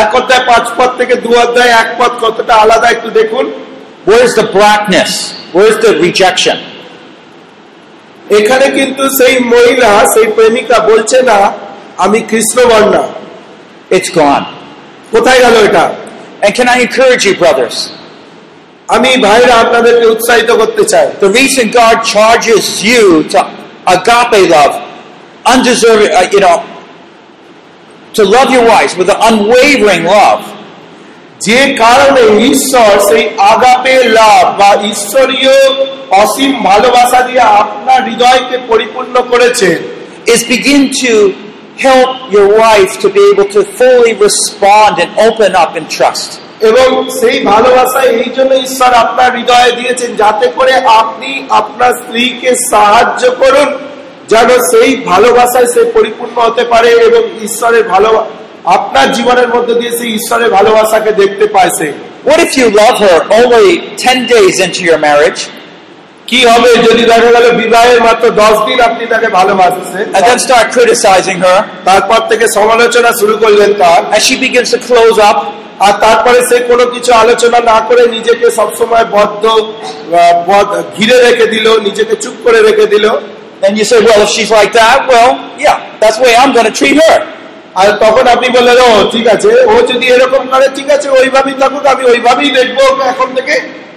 এক অধ্যায় পাঁচ পথ থেকে দু অধ্যায় এক পথ কতটা আলাদা একটু দেখুন। এখানে কিন্তু সেই মহিলা সেই প্রেমিকা বলছে না আমি কৃষ্ণ বর্ণা ইটস কোথায় গেল এটা? এখানে আমি খেয়েছি ব্রাদার্স আমি ভাইরা আপনাদেরকে উৎসাহিত করতে চাই The reason God charges you to agape love, undeserved, uh, you know, to love your wives with an unwavering love, যে কারণে ঈশ্বর সেই আগাপে লাভ বা ঈশ্বরীয় অসীম ভালোবাসা দিয়ে আপনার হৃদয়কে পরিপূর্ণ করেছেন is begin to help your wife to be able to fully respond and open up and trust. এবং সেই ভালোবাসা এই জন্য ঈশ্বর আপনার হৃদয়ে দিয়েছেন যাতে করে আপনি আপনার স্ত্রীকে সাহায্য করুন যেন সেই ভালোবাসায় সে পরিপূর্ণ হতে পারে এবং ঈশ্বরের ভালো আপনার জীবনের মধ্যে দিয়ে সেই ঈশ্বরের ভালোবাসাকে দেখতে পায় সে। What if you love her only 10 days into your marriage? কি হবে যদি দেখা গেল বিবাহের মাত্র দশ দিন আপনি তাকে ভালোবাসছেন? And then start criticizing her. তারপর থেকে সমালোচনা শুরু করলেন তার। And she begins to close up. আর তারপরে সে কোনো কিছু আলোচনা না করে নিজেকে সবসময় বদ্ধ বদ্ধ- ঘিরে রেখে দিল নিজেকে চুপ করে রেখে দিল and you say, well, if she's like that, well, yeah, that's the way I'm going to treat her. আর তখন আপনি বললেন ও ঠিক আছে ও যদি এরকম করে ঠিক আছে ওইভাবেই থাকুক আমি ওইভাবেই দেখব এখন থেকে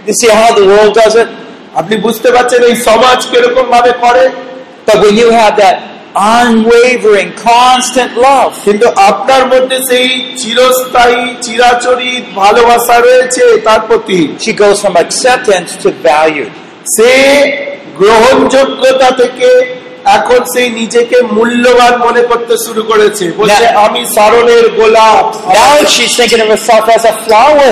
You see how the world does it? আপনি বুঝতে পারছেন এই সমাজ কীরকম ভাবে করে But when you have that unwavering, constant love, কিন্তু আপনার মধ্যে সেই চিরস্থায়ী চিরাচরিত ভালোবাসা রয়েছে তার প্রতি she goes from acceptance to valued. সে গ্রহণযোগ্যতা থেকে এখন সেই নিজেকে মূল্যবান মনে করতে শুরু করেছে বলছে আমি সারণের গোলাপ Now she's thinking of herself as a flower.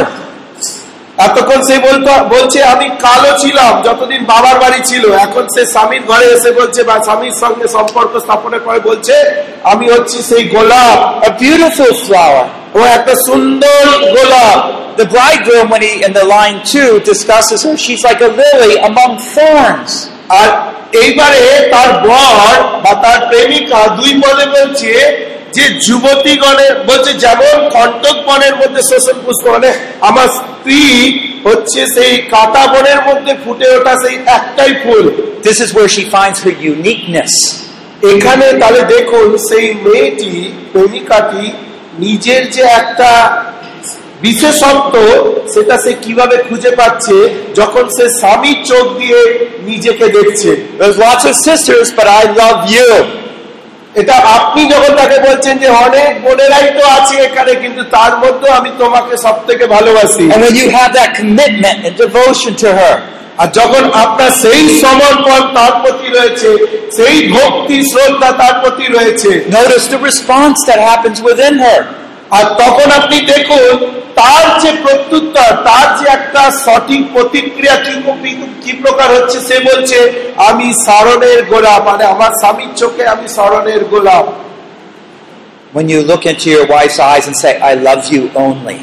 এতক্ষণ সে বলতো বলছে আমি কালো ছিলাম যতদিন বাবার বাড়ি ছিল। এখন সে স্বামীর ঘরে এসে বলছে বা স্বামীর সঙ্গে সম্পর্ক স্থাপনের পরে বলছে আমি হচ্ছি সেই গোলাপ ও একটা সুন্দর গোলাপ। The bridegroom, when he in the line two discusses her, she's like a lily among thorns. আর এইবারে তার বর বা তার প্রেমিকা দুই পদে বলছে যে যুবতীগণের বলছে যেমন কণ্টক বনের মধ্যে শোষণ পুষ্প মানে আমার স্ত্রী হচ্ছে সেই কাটা বনের মধ্যে ফুটে ওঠা সেই একটাই ফুল This is where she finds her uniqueness. এখানে তাহলে দেখুন সেই মেয়েটি প্রেমিকাটি নিজের যে একটা বিশেষত্ব সেটা সে কীভাবে খুঁজে পাচ্ছে যখন সে স্বামীর চোখ দিয়ে নিজেকে দেখছে There's lots of sisters, but I love you. এটা আপনি যখন তাকে বলছেন যে অনেক বোনেরাই তো আছে এখানে কিন্তু তার মধ্যে আমি তোমাকে সব থেকে ভালোবাসি And when you have that commitment and devotion to her, আর যখন আপনার সেই সমর্পণ তার প্রতি রয়েছে সেই ভক্তি শ্রদ্ধা তার প্রতি রয়েছে notice the response that happens within her. আর তখন আপনি দেখুন তার যে প্রত্যুত্তর তার যে একটা সঠিক প্রতিক্রিয়া কি কি প্রকার হচ্ছে সে বলছে আমি স্মরণের গোলাপ মানে আমার স্বামীর চোখে আমি স্মরণের গোলাপ When you look into your wife's eyes and say, I love you only.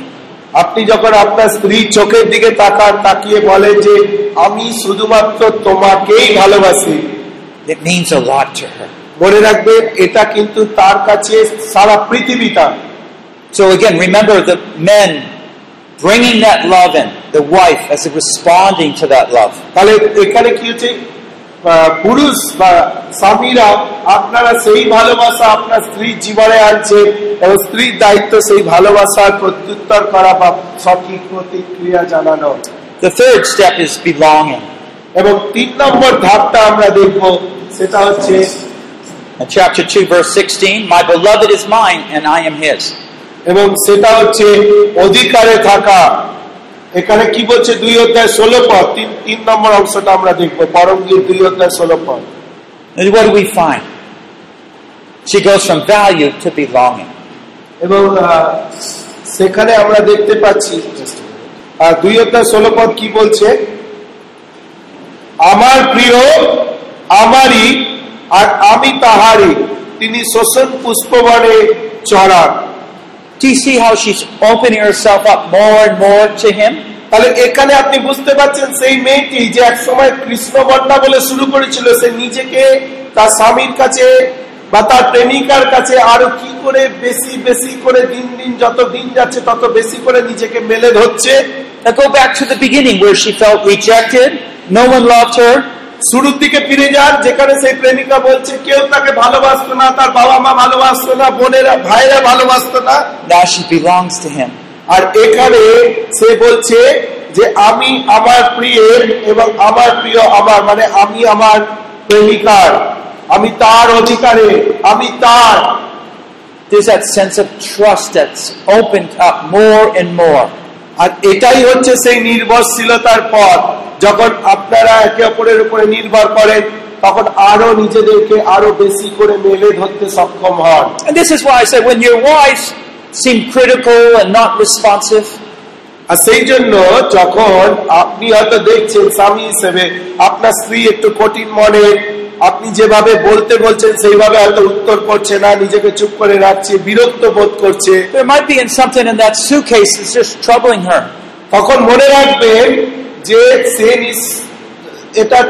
আপনি যখন আপনার স্ত্রী চোখের দিকে তাকান তাকিয়ে বলেন যে আমি শুধুমাত্র তোমাকেই ভালোবাসি It means a lot to her. মনে রাখবেন এটা কিন্তু তার কাছে সারা পৃথিবীটা So again, remember the men bringing that love in, the wife as a responding to that love. তাহলে এখানে কি হচ্ছে আহ, পুরুষ বা স্বামীরা আপনারা সেই ভালোবাসা আপনার স্ত্রীর জীবনে আনছে এবং স্ত্রীর দায়িত্ব সেই ভালোবাসার প্রত্যুত্তর করা বা সঠিক প্রতিক্রিয়া জানানো The third step is belonging. এবং তিন নম্বর ধাপটা আমরা দেখব সেটা হচ্ছে In chapter 2, verse 16, My beloved is mine and I am his. এবং সেটা হচ্ছে অধিকারে থাকা। এখানে কি বলছে? দুই অধ্যায় ষোলো পদ। তিন তিন নম্বর অংশটা আমরা দেখব। পরমগীর দুই অধ্যায় ষোলো পদ। And what do we find? She goes from value to belonging. এবং সেখানে আমরা দেখতে পাচ্ছি আর দুই অধ্যায় ষোলো পদ কি বলছে? আমার প্রিয় আমারই আর আমি তাহারই। তিনি শোষণ পুষ্পবনে চড়ান। Do you see how she's opening herself up more and more to him? তাহলে এখানে আপনি বুঝতে পারছেন সেই মেয়েটি যে এক সময় কৃষ্ণ বন্যা বলে শুরু করেছিল সে নিজেকে তার স্বামীর কাছে বা তার প্রেমিকার কাছে আরও কি করে বেশি বেশি করে দিন দিন যত দিন যাচ্ছে তত বেশি করে নিজেকে মেলে ধরছে Now go back to the beginning where she felt rejected, no one loved her, শুরুর দিকে ফিরে যান যেখানে সেই প্রেমিকা বলছে কেউ তাকে ভালোবাসতো না তার বাবা মা ভালোবাসতো না বোনেরা ভাইরা ভালোবাসতো না now she belongs to him. আর এখানে সে বলছে যে আমি আমার প্রিয়ের এবং আমার প্রিয় আমার মানে আমি আমার প্রেমিকার আমি তার অধিকারে আমি তার There's that sense of trust that's opened up more and more. আর এটাই হচ্ছে সেই নির্ভরশীলতার পথ। যখন আপনারা একে অপরের উপরে নির্ভর করেন তখন আরও নিজেদেরকে আরও বেশি করে মেলে ধরতে সক্ষম হন। And this is why I said when your wives seem critical and not responsive, আর সেই জন্য যখন আপনি হয়তো দেখছেন স্বামী হিসেবে আপনার স্ত্রী একটু কঠিন মনে আপনি যেভাবে বলতে বলছেন সেইভাবে হয়তো উত্তর করছে না নিজেকে চুপ করে রাখছে বিরক্ত বোধ করছে there might be in something in that suitcase that's just troubling her. তখন মনে রাখবেন যে সে এটা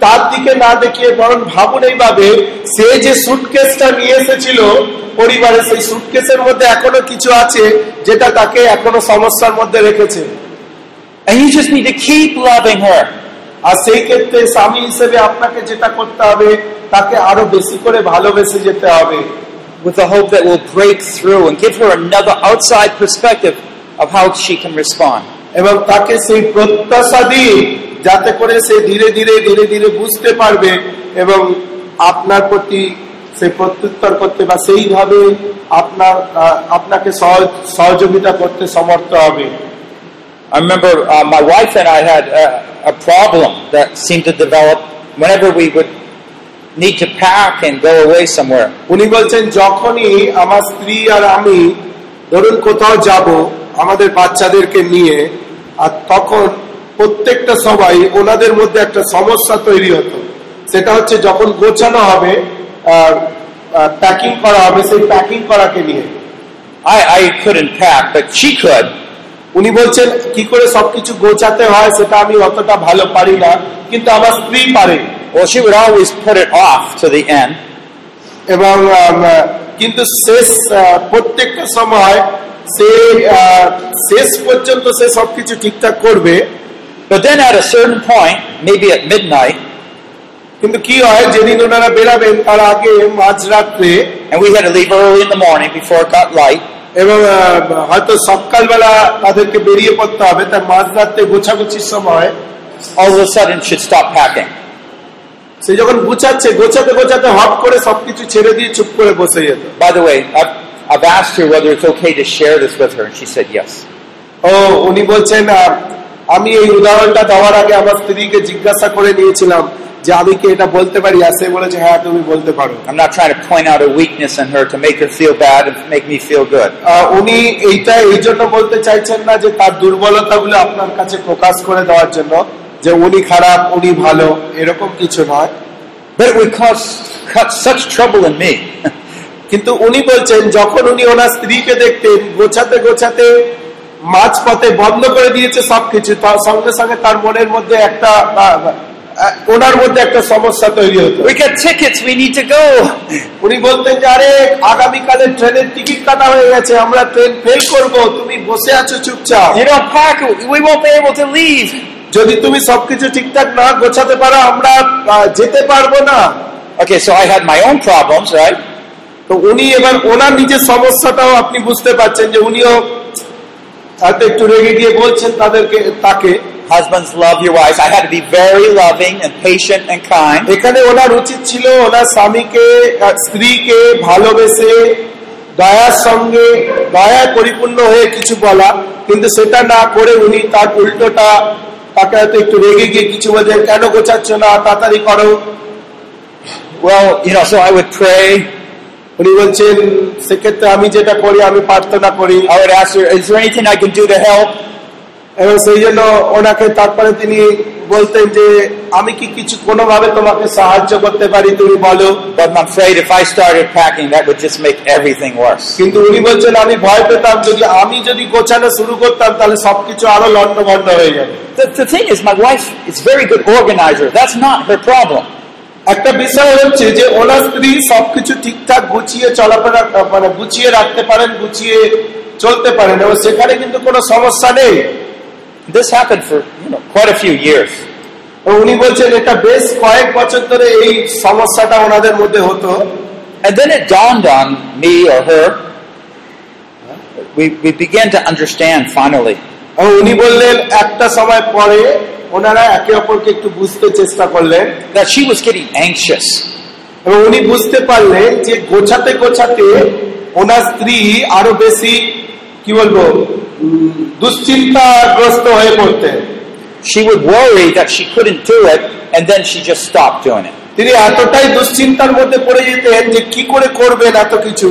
তার দিকে না দেখিয়ে বরং ভাবুন এইভাবে সে যে সুটকেসটা নিয়ে এসেছিল পরিবারে সেই সুটকেসের মধ্যে এখনও কিছু আছে যেটা তাকে এখনও সমস্যার মধ্যে রেখেছে And you just need to keep loving her. আর সেই ক্ষেত্রে স্বামী হিসেবে আপনাকে যেটা করতে হবে তাকে আরও বেশি করে ভালোবেসে যেতে হবে with the hope that will break through and give her another outside perspective of how she can respond. এবং তাকে সেই প্রত্যাশা দিন যাতে করে সে ধীরে ধীরে ধীরে ধীরে বুঝতে পারবে এবং আপনার প্রতি সে প্রত্যুত্তর করতে বা সেইভাবে আপনার আপনাকে সহযোগিতা করতে সমর্থ হবে I remember uh, my wife and I had a, a problem that seemed to develop whenever we would need to pack and go away somewhere, উনি বলছেন যখনই আমার স্ত্রী আর আমি ধরুন কোথাও যাব আমাদের বাচ্চাদেরকে নিয়ে আর তখন প্রত্যেকটা সবাই ওনাদের মধ্যে একটা সমস্যা তৈরি হতো সেটা হচ্ছে যখন গোছানো হবে প্যাকিং করা হবে সেই প্যাকিং করাকে নিয়ে I, I couldn't pack, but she could. উনি বলছেন কি করে সবকিছু গোচাতে হয় সেটা আমি অতটা ভালো পারি না কিন্তু আমার স্ত্রী পারে। এবং কিন্তু শেষ প্রত্যেকটা সময় সে শেষ পর্যন্ত সে সবকিছু ঠিকঠাক করবে। কিন্তু কি হয় যেদিন ওনারা বেরাবেন তার আগে মাঝ রাত্রে লাইট এবং হয়তো সকালবেলা তাদেরকে বেরিয়ে পড়তে হবে তার মাঝরাত্রে গোছাগুছির সময় all of a sudden she'd stop packing. সে যখন গুছাচ্ছে গোছাতে গোছাতে হপ করে সবকিছু ছেড়ে দিয়ে চুপ করে বসে যেত By the way, I've, I've asked her whether it's okay to share this with her, and she said yes. ও উনি বলছেন আমি এই উদাহরণটা দেওয়ার আগে আমার স্ত্রীকে জিজ্ঞাসা করে নিয়েছিলাম যে আমি কি এটা বলতে পারি আর সে বলেছে হ্যাঁ তুমি বলতে পারো I'm not trying to point out a weakness in her to make her feel bad and make me feel good. উনি এইটা এই জন্য বলতে চাইছেন না যে তার দুর্বলতাগুলো আপনার কাছে প্রকাশ করে দেওয়ার জন্য যে উনি খারাপ উনি ভালো এরকম কিছু নয় But it would cause such trouble in me. [laughs] কিন্তু উনি বলছেন যখন উনি ওনার স্ত্রীকে দেখতেন গোছাতে গোছাতে মাঝপথে বন্ধ করে দিয়েছে সবকিছু তার সঙ্গে সঙ্গে তার মনের মধ্যে একটা ওনার মধ্যে একটা সমস্যা তৈরি হতো we got tickets, we need to go. উনি বলতেন যে আরে আগামীকালে ট্রেনের টিকিট কাটা হয়ে গেছে আমরা ট্রেন ফেল করব তুমি বসে আছো চুপচাপ You don't pack, we won't be able to leave. যদি তুমি সবকিছু ঠিকঠাক না গোছাতে পারো আমরা যেতে পারব না Okay, so I had my own problems, right? তো উনি এবার ওনার নিজের সমস্যাটাও আপনি বুঝতে পারছেন যে উনিও হয়তো একটু রেগে গিয়ে বলছেন তাদেরকে তাকে Husbands, love your wives. I had to be very loving and patient and kind. এখানে ওনার উচিত ছিল ওনার স্বামীকে স্ত্রীকে ভালোবেসে দয়ার সঙ্গে দয়া পরিপূর্ণ হয়ে কিছু বলা কিন্তু সেটা না করে উনি তার উল্টোটা তাকে হয়তো একটু রেগে গিয়ে কিছু বলছেন কেন গোছাচ্ছ না তাড়াতাড়ি করো Well, you know, so I would pray. উনি বলছেন সেক্ষেত্রে আমি যেটা করি আমি প্রার্থনা করি I would ask her, is there anything I can do to help? এবং সেই জন্য ওনাকে তারপরে তিনি বলতেন যে আমি কি কিছু কোনোভাবে তোমাকে সাহায্য করতে পারি তুমি বলো But I'm afraid if I started packing, that would just make everything worse. কিন্তু উনি বলছেন আমি ভয় পেতাম যদি আমি যদি গোছানো শুরু করতাম তাহলে সবকিছু আরও লন্ডভন্ড হয়ে যাবে The, the thing is, my wife is very good organizer. That's not her problem. একটা বিষয় হচ্ছে যে ওনার স্ত্রী সবকিছু ঠিকঠাক গুছিয়ে চলাফেরা মানে গুছিয়ে রাখতে পারেন গুছিয়ে চলতে পারেন এবং সেখানে কিন্তু কোনো সমস্যা নেই This happened for you know quite a few years. উনি বলছেন এটা বেশ কয়েক বছর ধরে এই সমস্যাটা ওনাদের মধ্যে হতো And then it dawned on me or her. We, we began to understand finally উনি বললেন একটা সময় পরে ওনারা একে অপরকে একটু বুঝতে চেষ্টা করলেন that she was getting anxious. এবং উনি বুঝতে পারলেন যে গোছাতে গোছাতে ওনার স্ত্রী আরও বেশি কি বলব দুশ্চিন্তাগ্রস্ত হয়ে পড়তেন She would worry that she couldn't do it, and then she just stopped doing it. তিনি এতটাই দুশ্চিন্তার মধ্যে পড়ে যেতেন যে কি করে করবেন এত কিছু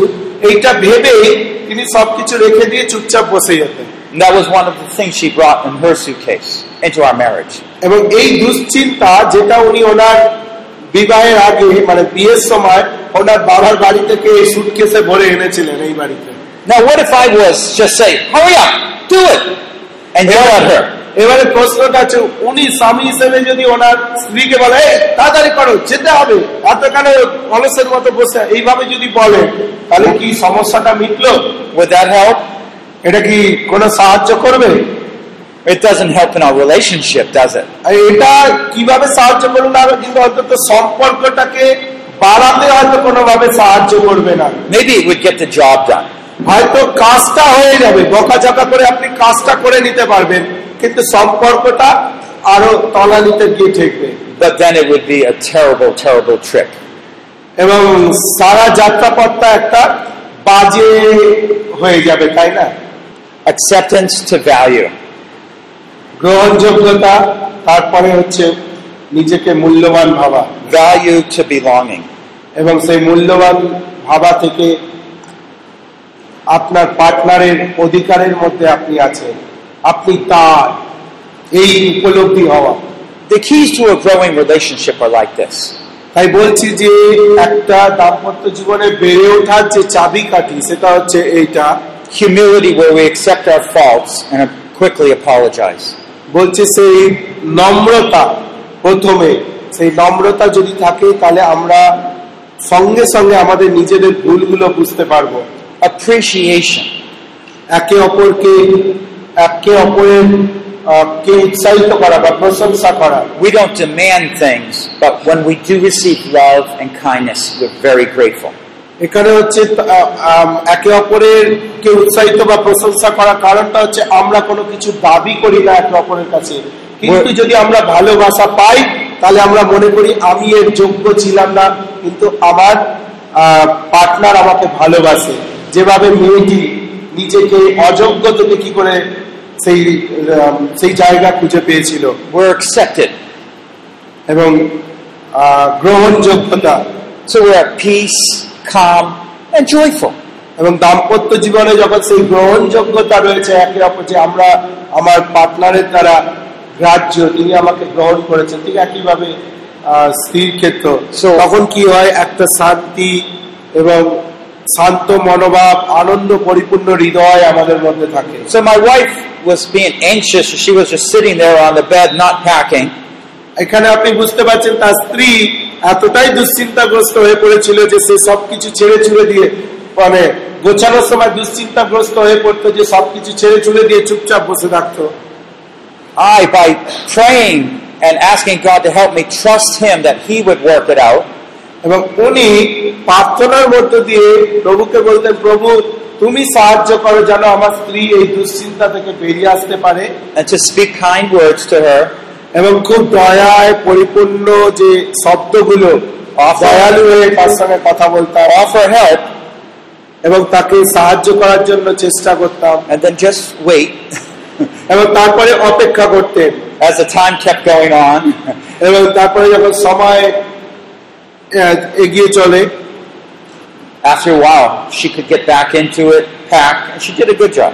এইটা ভেবেই তিনি সবকিছু রেখে দিয়ে চুপচাপ বসে যেতেন that was one of the things she brought in her suitcase into our marriage. এবং এই দুশ্চিন্তা যেটা উনি ওনার বিবাহের আগে মানে বিয়ের সময় ওনার বাবার বাড়ি থেকে এই সুটকেসে ভরে এনেছিলেন এই বাড়িতে Now, what if I was just say, "Hurry up, do it," and yell at her? এবারে প্রশ্নটা হচ্ছে উনি স্বামী হিসেবে যদি ওনার স্ত্রীকে বলে "এই, তাড়াতাড়ি করো যেতে হবে এতখানে অলসের মতো বসে এইভাবে যদি বলে তাহলে কি সমস্যাটা মিটলো Would that help? এটা কি কোনো সাহায্য করবে It doesn't help in our relationship, does it? আর এটা কীভাবে সাহায্য করবে না কিন্তু অন্তত সম্পর্কটাকে বাড়াতে হয়তো কোনোভাবে সাহায্য করবে না Maybe it would get the job done. হয়তো কাজটা হয়ে যাবে বকাঝকা করে আপনি কাজটা করে নিতে পারবেন কিন্তু সম্পর্কটা আরও তলানিতে গিয়ে ঠেকবে But then it would be a terrible, terrible trick. এবং সারা যাত্রাপথটা একটা বাজে হয়ে যাবে তাই না Acceptance to value. গ্রহণযোগ্যতা তারপরে হচ্ছে নিজেকে মূল্যবান ভাবা value to belonging. এবং সেই মূল্যবান ভাবা থেকে আপনার পার্টনারের অধিকারের মধ্যে আপনি আছেন। আপনি তার এই উপলব্ধি হওয়া। The keys to a growing relationship are like this. তাই বলছি যে একটা দাম্পত্য জীবনে বেড়ে ওঠার যে চাবিকাঠি সেটা হচ্ছে এইটা। Humility, where we accept our faults and quickly apologize. বলছে সেই নম্রতা প্রথমে। সেই নম্রতা যদি থাকে তাহলে আমরা সঙ্গে সঙ্গে আমাদের নিজেদের ভুলগুলো বুঝতে পারব। Appreciation. একে অপরকে একে অপরের কে উৎসাহিত করা বা প্রশংসা করা We don't demand things, but when we do receive love and kindness, we're very grateful. এখানে হচ্ছে একে অপরের কে উৎসাহিত বা প্রশংসা করার কারণটা হচ্ছে আমরা কোনো কিছু দাবি করি না একে অপরের কাছে কিন্তু যদি আমরা ভালোবাসা পাই তাহলে আমরা মনে করি আমি এর যোগ্য ছিলাম না কিন্তু আমার পার্টনার আমাকে ভালোবাসে যেভাবে মেয়েটি নিজেকে অযোগ্য থেকে কি করে সেই সেই জায়গা খুঁজে পেয়েছিল. এবং গ্রহণযোগ্যতা. এবং দাম্পত্য জীবনে যখন সেই গ্রহণযোগ্যতা রয়েছে একে অপর যে আমরা আমার পার্টনারের দ্বারা গ্রাহ্য তিনি আমাকে গ্রহণ করেছেন ঠিক একইভাবে স্ত্রীর ক্ষেত্র তখন কি হয় একটা শান্তি এবং শান্ত মনোভাব আনন্দ পরিপূর্ণ হৃদয় আমাদের মধ্যে থাকে So my wife was being anxious. She was just sitting there on the bed, not packing. এখানে আপনি বুঝতে পারছেন তার স্ত্রী এতটাই দুশ্চিন্তাগ্রস্ত হয়ে পড়েছিল যে সে সবকিছু ছেড়ে ছুড়ে দিয়ে মানে গোছানোর সময় দুশ্চিন্তাগ্রস্ত হয়ে পড়তো যে সবকিছু ছেড়ে ছুড়ে দিয়ে চুপচাপ বসে থাকতো I, by praying and asking God to help me trust Him that He would work it out, এবং উনি প্রার্থনার মধ্য দিয়ে প্রভুকে বলতেন প্রভু তুমি সাহায্য করো যেন আমার স্ত্রী এই দুশ্চিন্তা থেকে বেরিয়ে আসতে পারে। And to speak kind words to her, এবং খুব দয়ায় পরিপূর্ণ যে শব্দগুলো দয়ালু হয়ে তার সঙ্গে কথা বলতাম। Offer help, এবং তাকে সাহায্য করার জন্য চেষ্টা করতাম। And then just wait. [laughs] এবং তারপরে অপেক্ষা করতেন। As the time kept going on. [laughs] এবং তারপরে যখন সময় এগিয়ে চলে After a while, she could get back into it, pack, and she did a good job.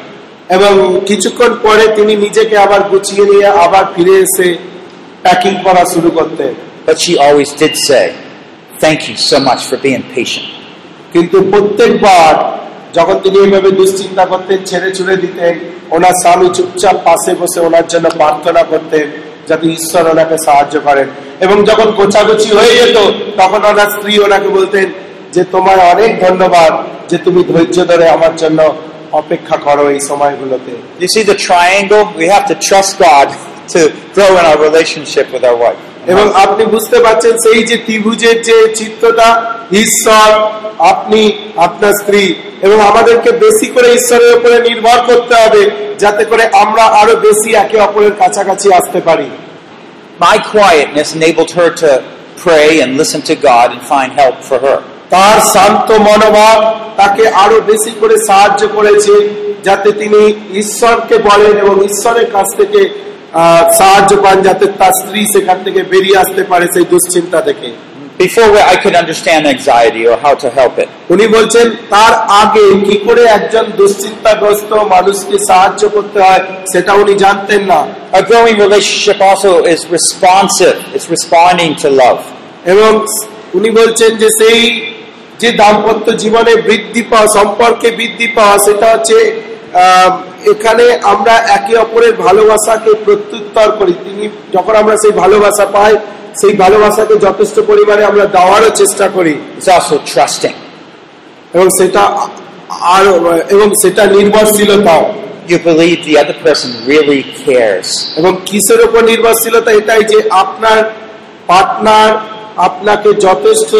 এবং কিছুক্ষণ পরে তিনি নিজেকে আবার গুছিয়ে নিয়ে আবার ফিরে এসে প্যাকিং করা শুরু করতেন But she always did say, Thank you so much for being patient. কিন্তু প্রত্যেকবার যখন তিনি এইভাবে দুশ্চিন্তা করতেন ছেড়ে ছুড়ে দিতেন ওনার সালু চুপচাপ পাশে বসে ওনার জন্য প্রার্থনা করতেন যাতে ঈশ্বর ওনাকে সাহায্য করেন এবং যখন কোচাগুচি হয়ে যেত, তখন ওনার স্ত্রী ওনাকে বলতেন যে, তোমার অনেক ধন্যবাদ যে তুমি ধৈর্য ধরে আমার জন্য অপেক্ষা করো এই সময়গুলোতে You see the triangle? We have to trust God to grow in our relationship with our wife. এবং আপনি বুঝতে পারছেন সেই যে ত্রিভুজের যে চিত্রটা ঈশ্বর আপনি আপনার স্ত্রী এবং আমাদেরকে বেশি করে ঈশ্বরের উপরে নির্ভর করতে হবে যাতে করে আমরা আরও বেশি একে অপরের কাছাকাছি আসতে পারি My quietness enabled her to pray and listen to God and find help for her. তার শান্ত মনোভাব তাকে আরও বেশি করে সাহায্য করেছে যাতে তিনি ঈশ্বরকে বলেন এবং ঈশ্বরের কাছ থেকে সাহায্য পান যাতে তার স্ত্রী সেখান থেকে বেরিয়ে আসতে পারে সেই দুশ্চিন্তা থেকে Before I could understand anxiety or how to help it. উনি বলছেন তার আগে কি করে একজন দুশ্চিন্তাগ্রস্ত মানুষকে সাহায্য করতে হয় সেটা উনি জানতেন না A growing relationship also is responsive. It's responding to love. এবং উনি বলছেন যে সেই যে দাম্পত্য জীবনে বৃদ্ধি পাওয়া সম্পর্কে বৃদ্ধি পাওয়া সেটা হচ্ছে আহ, এখানে আমরা একে অপরের ভালোবাসাকে প্রত্যুত্তর করি। তিনি যখন আমরা সেই ভালোবাসা পাই সেই ভালোবাসাকে যথেষ্ট পরিমাণে আমরা দেওয়ারও চেষ্টা করি। এবং সেটা আর এবং সেটা নির্ভরশীলতাও। You believe the other person really cares. এবং কিসের উপর নির্ভরশীলতা? এটাই যে আপনার পার্টনার আপনাকে যথেষ্ট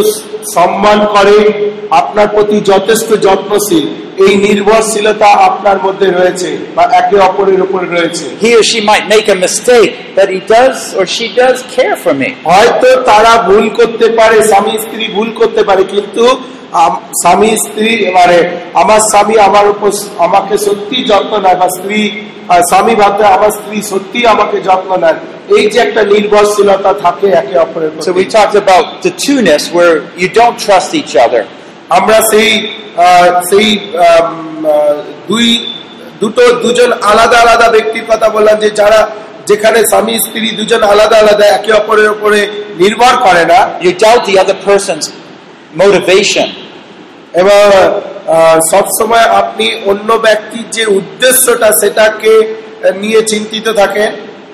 সম্মান করে আপনার প্রতি যথেষ্ট যত্নশীল। এই নির্ভরশীলতা আপনার মধ্যে রয়েছে বা একে অপরের উপরে রয়েছে He or she might make a mistake, but he does or she does care for me. হয়তো তারা ভুল করতে পারে স্বামী স্ত্রী ভুল করতে পারে কিন্তু স্বামী স্ত্রী মানে আমার স্বামী আমার উপর আমাকে সত্যি যত্ন নেয় বা স্ত্রী স্বামী ভাবতে আমার স্ত্রী সত্যি আমাকে যত্ন নেয় এই যে একটা নির্ভরশীলতা থাকে একে অপরের So প্রতি we talked about the two-ness where you don't trust each other. আমরা সেই সেই দুই দুটো দুজন আলাদা আলাদা ব্যক্তির কথা বললাম যে যারা যেখানে স্বামী স্ত্রী দুজন আলাদা আলাদা একে অপরের উপরে নির্ভর করে না You doubt the other person's motivation. এবং সব সময় আপনি অন্য ব্যক্তির যে উদ্দেশ্যটা সেটাকে নিয়ে চিন্তিত থাকেন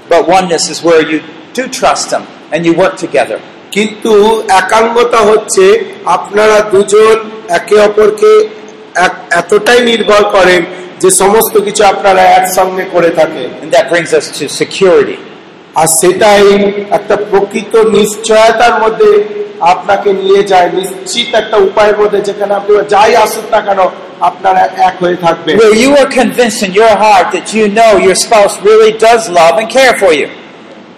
But oneness is where you do trust them and you work together. কিন্তু একাঙ্গতা হচ্ছে আপনারা দুজন একে অপরকে এতটাই নির্ভর করেন যে সমস্ত কিছু আপনারা একসঙ্গে করে থাকেন। আর সেটাই একটা প্রকৃত নিশ্চয়তার মধ্যে আপনাকে নিয়ে যায় নিশ্চিত একটা উপায়ের মধ্যে যেখানে আপনি যাই আসুন না কেন আপনারা এক হয়ে থাকবেন। Where you are convinced in your heart that you know your spouse really does love and care for you.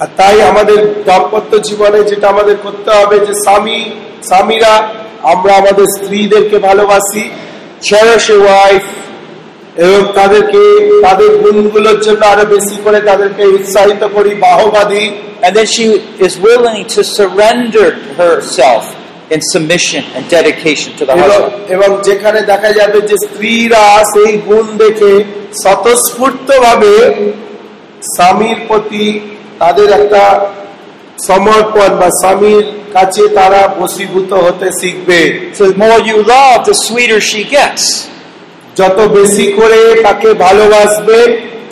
আর তাই আমাদের দাম্পত্য জীবনে যেটা আমাদের করতে হবে যে স্বামী স্বামীরা আমরা আমাদের স্ত্রীদেরকে ভালোবাসি wife, এবং তাদেরকে তাদের গুণগুলোর জন্য আরও বেশি করে তাদেরকে উৎসাহিত করি বাহবা দিই and then she is willing to surrender herself in submission and dedication to the husband. এবং যেখানে দেখা যাবে যে স্ত্রীরা সেই গুণ দেখে স্বতঃস্ফূর্ত ভাবে স্বামীর প্রতি তাদের একটা সমর্পণ বা স্বামীর কাছে তারা বসীভূত হতে শিখবে So the more you love, the sweeter she gets. যত বেশি করে তাকে ভালোবাসবে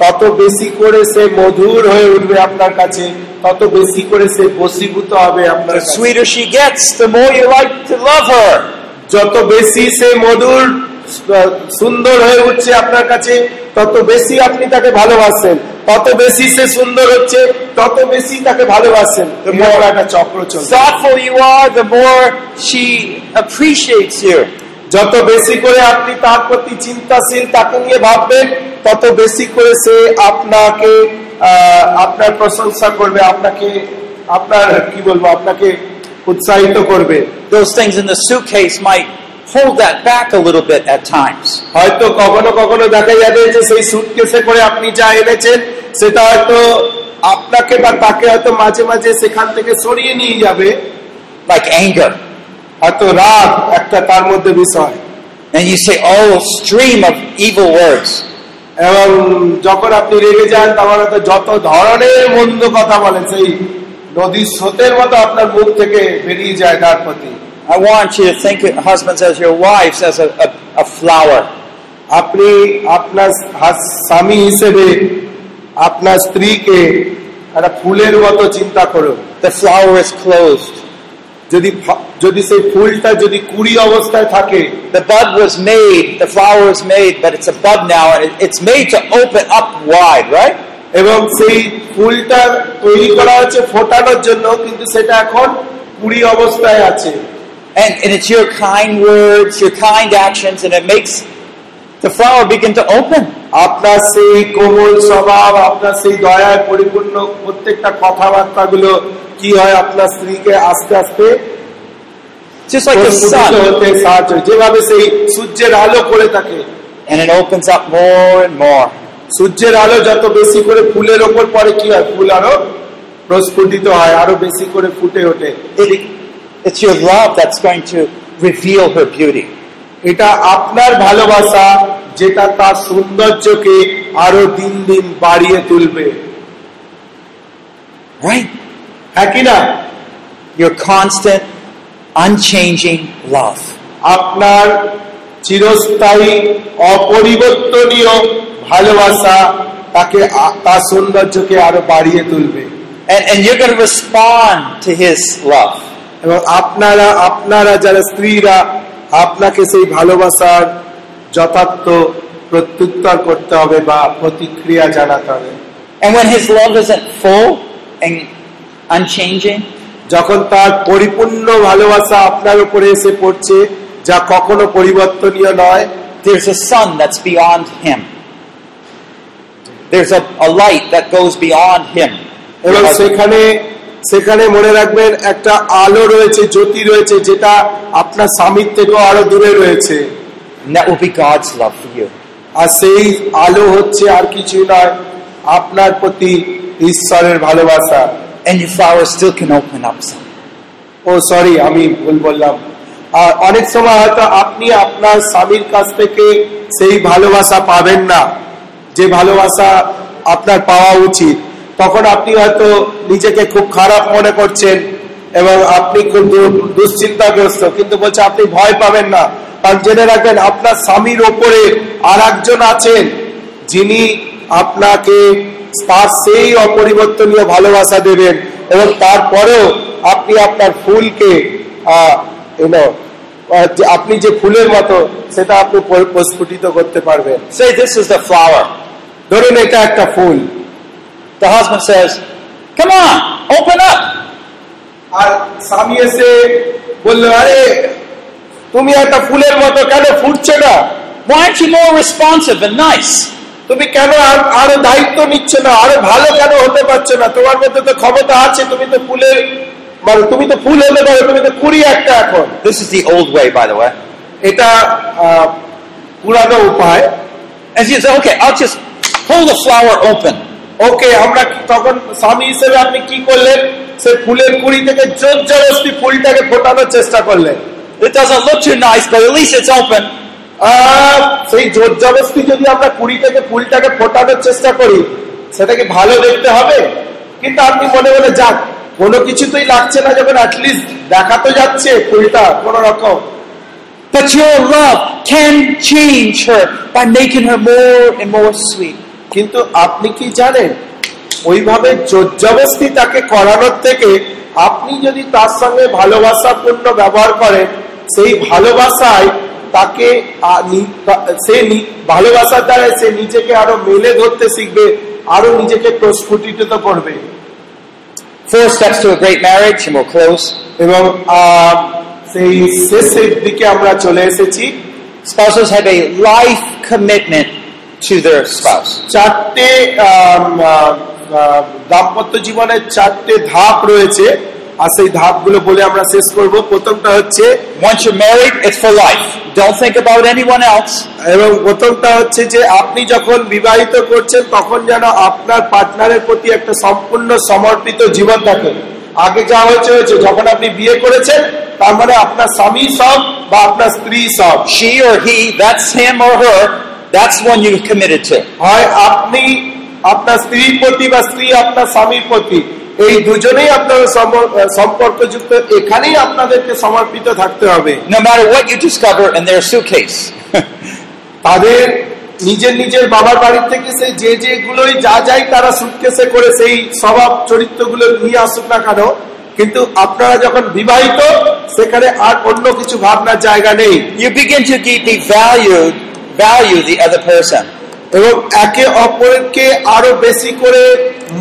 তত বেশি করে সে মধুর হয়ে উঠবে আপনার কাছে তত বেশি করে সে বসীভূত হবে আপনার The sweeter she gets, the more you like to love her. যত বেশি সে মধুর সুন্দর হয়ে উঠছে আপনার কাছে তত বেশি আপনি তাকে ভালোবাসেন তত বেশি সে সুন্দর হচ্ছে তত বেশি তাকে ভালোবাসেন। একটা চক্র চলছে Thoughtful you are, the more she appreciates you. যত বেশি করে আপনি তার প্রতি চিন্তাশীল তাকে নিয়ে ভাববেন তত বেশি করে সে আপনাকে আপনার প্রশংসা করবে আপনাকে আপনার কি বলব আপনাকে উৎসাহিত করবে। Those things in the suitcase might hold that back a little bit at times. হয়তো কখনো কখনো দেখা যাবে যে সেই সুটকেসে করে আপনি যা এনেছেন সেটা হয়তো আপনাকে বা তাকে হয়তো মাঝে মাঝে সেখান থেকে সরিয়ে নিয়ে যাবে like anger. হয়তো রাগ একটা তার মধ্যে বিষয় And you say, oh, stream of evil words. এবং যখন আপনি রেগে যান তখন হয়তো যত ধরনের মন্দ কথা বলেন সেই নদীর স্রোতের মতো আপনার মুখ থেকে বেরিয়ে যায় তার প্রতি I want you to think of husbands as your wives as a, a, a flower. আপনি আপনার স্বামী হিসেবে আপনার স্ত্রীকে একটা ফুলের মতো চিন্তা করুন The flower is closed. যদি যদি সেই ফুলটা যদি কুড়ি অবস্থায় থাকে The bud was made, the flower was made, but it's a bud now, and it's made to open up wide, right? এবং সেই ফুলটা তৈরি করা হচ্ছে ফোটানোর জন্য কিন্তু সেটা এখন কুড়ি অবস্থায় আছে And, and it's your kind words, your kind actions, and it makes the flower begin to open. আপনার সেই কোমল স্বভাব আপনার সেই দয়ায় পরিপূর্ণ প্রত্যেকটা কি হয় আপনার স্ত্রীকে আস্তে আস্তে Just like the sun. হতে সাহায্য যেভাবে সেই সূর্যের আলো করে থাকে And it opens up more and more. সূর্যের আলো যত বেশি করে ফুলের ওপর পড়ে কি হয় ফুল আরও প্রস্ফুটিত হয় আরও বেশি করে ফুটে ওঠে it's your love that's going to reveal her beauty. এটা আপনার ভালোবাসা যেটা তার সৌন্দর্যকে আরো দিন দিন বাড়িয়ে তুলবে Right? হ্যাঁ কি না Your constant, unchanging love. আপনার চিরস্থায়ী অপরিবর্তনীয় ভালোবাসা তাকে আ- তার সৌন্দর্যকে আরো বাড়িয়ে তুলবে And, and you're going to respond to his love. এবং আপনারা আপনারা যারা স্ত্রীরা আপনাকে সেই ভালোবাসার যথার্থ প্রত্যুত্তর করতে হবে বা প্রতিক্রিয়া জানাতে হবে And when his love isn't full and unchanging, যখন তার পরিপূর্ণ ভালোবাসা আপনার উপরে এসে পড়ছে যা কখনো পরিবর্তনীয় নয় there's a sun that's beyond him. There's a, a light that goes beyond him. এবং সেখানে সেখানে মনে রাখবেন একটা আলো রয়েছে জ্যোতি রয়েছে যেটা আপনার স্বামীর থেকেও আরও দূরে রয়েছে that will be God's love for you. আর সেই আলো হচ্ছে আর কিছু নয় আপনার প্রতি ঈশ্বরের ভালোবাসা And your flowers still can open up some. Oh sorry আমি ভুল বললাম আর অনেক সময় হয়তো আপনি আপনার স্বামীর কাছ থেকে সেই ভালোবাসা পাবেন না যে ভালোবাসা আপনার পাওয়া উচিত তখন আপনি হয়তো নিজেকে খুব খারাপ মনে করছেন এবং আপনি খুব দুশ্চিন্তাগ্রস্ত। কিন্তু বলছে আপনি ভয় পাবেন না। কারণ জেনে রাখবেন আপনার স্বামীর ওপরে আর একজন আছেন যিনি আপনাকে তার সেই অপরিবর্তনীয় ভালোবাসা দেবেন এবং তারপরেও আপনি আপনার ফুলকে আপনি যে ফুলের মতো সেটা আপনি প্রস্ফুটিত করতে পারবেন। Say this is the flower. ধরুন এটা একটা ফুল। The husband says, Come on, open up. আর স্বামী এসে বলল আরে তুমি একটা ফুলের মতো কেন ফুটছে না Why aren't you more responsive and nice? তুমি কেন আরও দায়িত্ব নিচ্ছ না আরও ভালো কেন হতে পারছ না তোমার মধ্যে তো ক্ষমতা আছে তুমি তো ফুলের মানে তুমি তো ফুল হতে পারো তুমি তো কুড়ি একটা এখন This is the old way, by the way. এটা পুরানো উপায় And she says, Okay, I'll just pull the flower open. ওকে আমরা তখন স্বামী হিসেবে আপনি কি করলেন সে ফুলের কুড়ি থেকে জোর জবরদস্তি ফুলটাকে ফোটানোর চেষ্টা করলেন It doesn't look too nice, but at least it's open. সেই জোর জবরদস্তি যদি আমরা কুড়ি থেকে ফুলটাকে ফোটানোর চেষ্টা করি সেটাকে ভালো দেখতে হবে কিন্তু আপনি মনে মনে যাক কোনো কিছুতেই লাগছে না যখন অ্যাটলিস্ট দেখা তো যাচ্ছে ফুলটা কোন রকম But your love can change her by making her more and more sweet. কিন্তু আপনি কি জানেন ওইভাবে জোরজবস্তি তাকে করানোর থেকে আপনি যদি তার সঙ্গে ভালোবাসাপূর্ণ ব্যবহার করেন সেই ভালোবাসায় তাকে সে ভালোবাসার দ্বারা সে নিজেকে আরও মেলে ধরতে শিখবে আরও নিজেকে প্রস্ফুটিত করবে Four steps to a great marriage, and we'll close. এবং সেই শেষের দিকে আমরা চলে এসেছি Spouses have a life commitment to their spouse. চারটে দাম্পত্য জীবনের চারটে ধাপ রয়েছে আর সেই ধাপগুলো বলে আমরা শেষ করব প্রথমটা হচ্ছে Once you're married, it's for life. Don't think about anyone else. এবং প্রথমটা হচ্ছে যে আপনি যখন বিবাহিত করছেন তখন যেন আপনার পার্টনারের প্রতি একটা সম্পূর্ণ সমর্পিত জীবন থাকে আগে যা হয়েছে হয়েছে যখন আপনি বিয়ে করেছেন তার মানে আপনার স্বামী সব বা আপনার স্ত্রী সব She or he, that's him or her, that's one you've committed to. হয় আপনি আপনার স্ত্রীর প্রতি বা স্ত্রী আপনার স্বামীর প্রতি এই দুজনেই আপনার সম- সম্পর্কযুক্ত এখানেই আপনাদেরকে সমর্পিত থাকতে হবে No matter what you discover in their suitcase. [laughs] তাদের নিজের নিজের বাবার বাড়ির থেকে সেই যে যেগুলোই যা যাই তারা সুটকেসে করে সেই স্বভাব চরিত্রগুলো নিয়ে আসুক না কেন কিন্তু আপনারা যখন বিবাহিত সেখানে আর অন্য কিছু ভাবনার জায়গা নেই you begin to deeply value, value the other person. এবং একে অপরকে আরও বেশি করে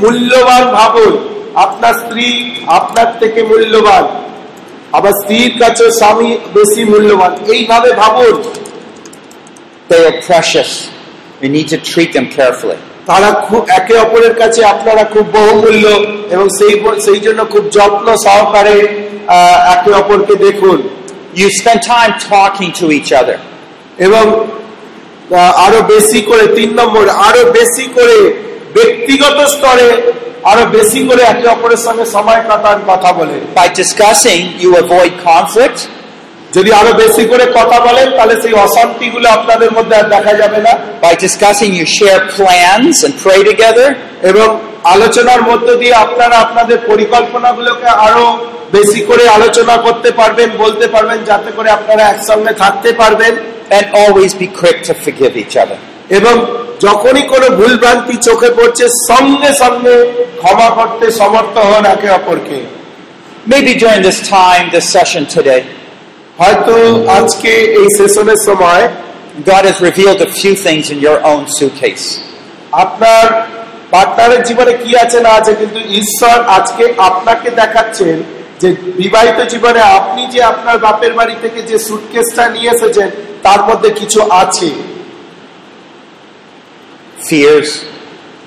মূল্যবান ভাবুন আপনার স্ত্রী আপনার থেকে মূল্যবান আবার স্ত্রীর কাছে স্বামী বেশি মূল্যবান এইভাবে ভাবুন They are precious. We need to treat them carefully. তারা খুব একে অপরের কাছে আপনারা খুব বহুমূল্য এবং সেই সেই জন্য খুব যত্ন সহকারে একে অপরকে দেখুন You spend time talking to each other. এবং আরও বেশি করে তিন নম্বর আরও বেশি করে ব্যক্তিগত স্তরে আরও বেশি করে একে অপরের সঙ্গে সময় কাটান কথা বলে By discussing, you avoid conflict. যদি আরও বেশি করে কথা বলেন তাহলে সেই অশান্তি গুলো আপনাদের মধ্যে আর দেখা যাবে না by discussing, you share plans and pray together. এবং আলোচনার মধ্য দিয়ে আপনারা আপনাদের পরিকল্পনাগুলোকে আরও বেশি করে আলোচনা করতে পারবেন বলতে পারবেন যাতে করে আপনারা একসঙ্গে থাকতে পারবেন And always be quick to forgive each other. এবং যখনই কোনো ভুলভ্রান্তি চোখে পড়ছে সঙ্গে সঙ্গে ক্ষমা করতে সমর্থ হন একে অপরকে Maybe during this time, this session today, হয়তো আজকে এই সেশনের সময় God has revealed a few things in your own suitcase. আপনার পার্টনারের জীবনে কি আছে না আছে কিন্তু ঈশ্বর আজকে আপনাকে দেখাচ্ছেন যে বিবাহিত জীবনে আপনি যে আপনার বাপের বাড়ি থেকে যে সুটকেসটা নিয়ে এসেছেন তার মধ্যে কিছু আছে? Fears,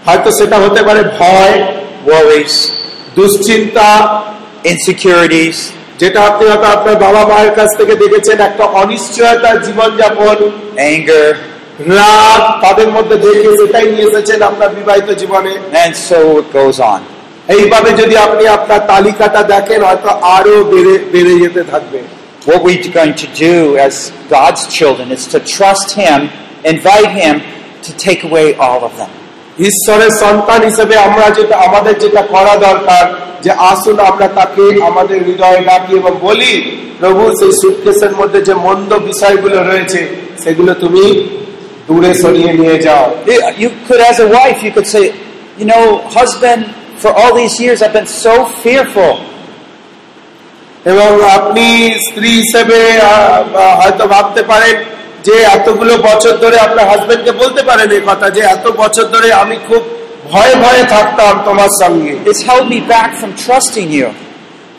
হয়তো সেটা হতে পারে ভয় worries, দুশ্চিন্তা insecurities, যেটা আপনি হয়তো আপনার বাবা মায়ের কাছ থেকে দেখেছেন একটা অনিশ্চয়তার জীবনযাপন। Anger, রাগ তাদের মধ্যে দেখে সেটাই নিয়ে এসেছেন আপনার বিবাহিত জীবনে। And so it goes on. এইভাবে যদি আপনি আপনার তালিকাটা দেখেন হয়তো আরও বেড়ে বেড়ে যেতে থাকবে What we're going to do as God's children is to trust Him, invite Him to take away all of them. ঈশ্বরের সন্তান হিসেবে আমরা যেটা আমাদের যেটা করা দরকার যে আসুন আমরা তাকে আমাদের হৃদয়ে ডাকি এবং বলি প্রভু সেই সুটকেসের মধ্যে যে মন্দ বিষয়গুলো রয়েছে সেগুলো তুমি দূরে সরিয়ে নিয়ে যাও You could, as a wife, you could say, you know, husband, for all these years I've been so fearful. এবং আপনি স্ত্রী হিসেবে আহ, আহ, হয়তো ভাবতে পারেন যে এতগুলো বছর ধরে আপনার হাজবেন্ডকে বলতে পারেন এই কথা যে এত বছর ধরে আমি খুব ভয়ে ভয়ে থাকতাম তোমার সঙ্গে It's held me back from trusting you.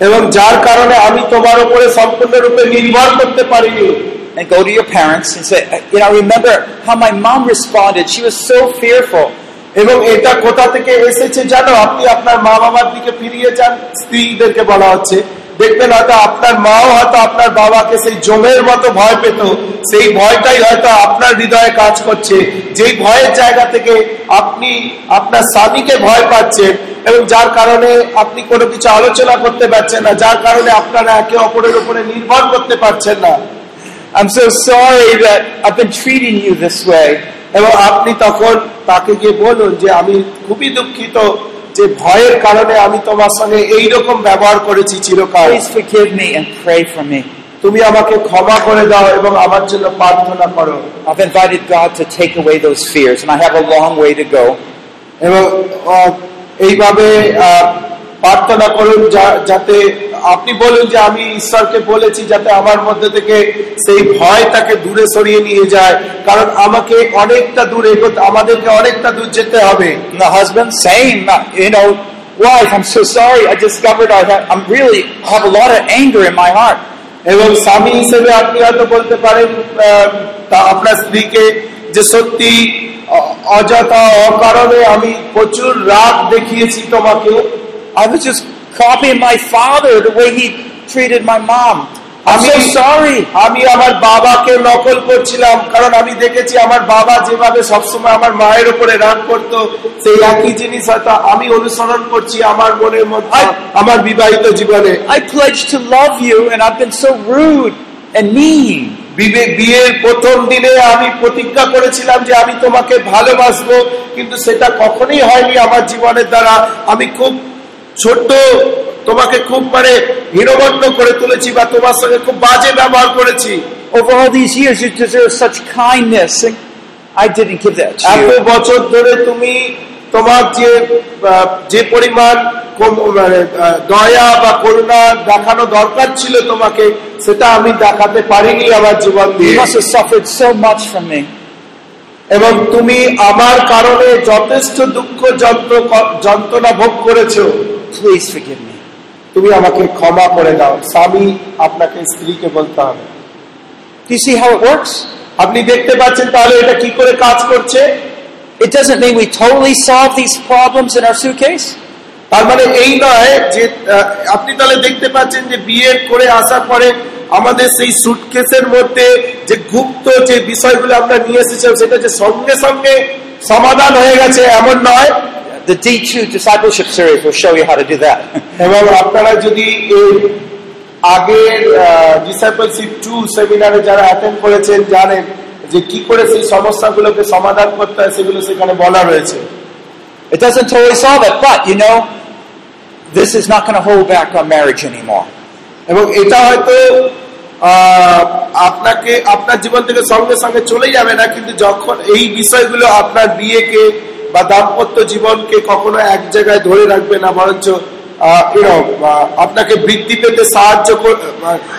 এবং যার কারণে আমি তোমার উপরে সম্পূর্ণরূপে নির্ভর করতে পারিনি And go to your parents and say, you know, remember how my mom responded. She was so fearful. এবং এটা কোথা থেকে এসেছে জানো? আপনি আপনার মা বাবার দিকে ফিরিয়ে যান, স্ত্রীদেরকে বলা হচ্ছে। দেখবেন হয়তো আপনার মাও হয়তো আপনার বাবাকে সেই জমের মতো ভয় পেত। সেই ভয়টাই হয়তো আপনার হৃদয়ে কাজ করছে। যেই ভয়ের জায়গা থেকে আপনি আপনার স্বামীকে ভয় পাচ্ছেন এবং যার কারণে আপনি কোনো কিছু আলোচনা করতে পারছেন না, যার কারণে আপনারা একে অপরের উপরে নির্ভর করতে পারছেন না। I'm so sorry that I've been treating you this way. এবং আপনি তখন তাকে গিয়ে বলুন যে আমি খুবই দুঃখিত যে ভয়ের কারণে আমি তোমার সঙ্গে এই রকম ব্যবহার করেছি চিরকাল Please forgive me and pray for me. তুমি আমাকে ক্ষমা করে দাও এবং আমার জন্য প্রার্থনা করো I've invited God to take away those fears, and I have a long way to go. এবং এইভাবে আহ, প্রার্থনা করুন যাতে আপনি বলুন যে আমি ঈশ্বরকে বলেছি যাতে আমার মধ্যে থেকে সেই ভয় তাকে দূরে সরিয়ে নিয়ে যায় কারণ আমাকে অনেকটা দূর এগোতে আমাদেরকে অনেকটা দূর যেতে হবে the husband, same. uh, You know, wife, I'm so sorry. I discovered I have, I'm really have a lot of anger in my heart. এবং স্বামী হিসেবে আপনি হয়তো বলতে পারেন তা আপনার স্ত্রীকে যে সত্যি অযথা অকারণে আমি প্রচুর রাগ দেখিয়েছি তোমাকে I was just copying my father the way he treated my mom. I'm so sorry. আমি আমার বাবাকে নকল করছিলাম কারণ আমি দেখেছি আমার বাবা যেভাবে সবসময় আমার মায়ের উপরে রাগ করতো সেই একই জিনিস হয়তো আমি অনুসরণ করছি আমার মনের মধ্যে আমার বিবাহিত জীবনে I pledged to love you, and I've been so rude and mean. বিয়ের প্রথম দিনে আমি প্রতিজ্ঞা করেছিলাম যে আমি তোমাকে ভালোবাসবো কিন্তু সেটা কখনোই হয়নি আমার জীবনের দ্বারা আমি খুব ছোট্ট তোমাকে খুব মানে হীনমন্য করে তুলেছি বা তোমার সঙ্গে খুব বাজে ব্যবহার করেছি। Over all these years, you deserve such kindness, I didn't give that to এত বছর ধরে তুমি তোমার যে যে পরিমাণ মানে, দয়া বা করুণা দেখানো দরকার ছিল তোমাকে সেটা আমি দেখাতে পারিনি আমার জীবন You দিয়ে। এবং তুমি আমার কারণে যথেষ্ট দুঃখ যন্ত্র যন্ত্রণা ভোগ করেছ. তুমি আমাকে ক্ষমা করে দাও। স্বামী আপনাকে স্ত্রীকে বলতে হবে। আপনি দেখতে পাচ্ছেন তাহলে এটা কি করে কাজ করছে? It doesn't mean we totally solve these problems in our suitcase. তার মানে এই নয় যে আপনি তাহলে দেখতে পাচ্ছেন যে বিয়ে করে আসার পরে আমাদের সেই সুটকেসের মধ্যে যে গুপ্ত যে বিষয়গুলো আমরা নিয়ে এসেছিলাম সেটা যে সঙ্গে সঙ্গে সমাধান হয়ে গেছে এমন নয় The D2 discipleship series will show you how to do that. [laughs] এবং আপনারা যদি এই আগের ডিসাইপলশিপ টু সেমিনারে যারা অ্যাটেন্ড করেছেন জানেন যে কি করে সেই সমস্যাগুলোকে সমাধান করতে হয় সেগুলো সেখানে বলা রয়েছে It doesn't totally solve it, but you know, this is not going to hold back our marriage anymore. এবং এটা হয়তো আপনাকে আপনার জীবন থেকে সঙ্গে সঙ্গে চলে যাবে না কিন্তু যখন এই বিষয়গুলো আপনার বিয়েকে বা দাম্পত্য জীবনকে কখনো এক জায়গায় ধরে রাখবে না বরঞ্চ আপনাকে বৃদ্ধি পেতে সাহায্য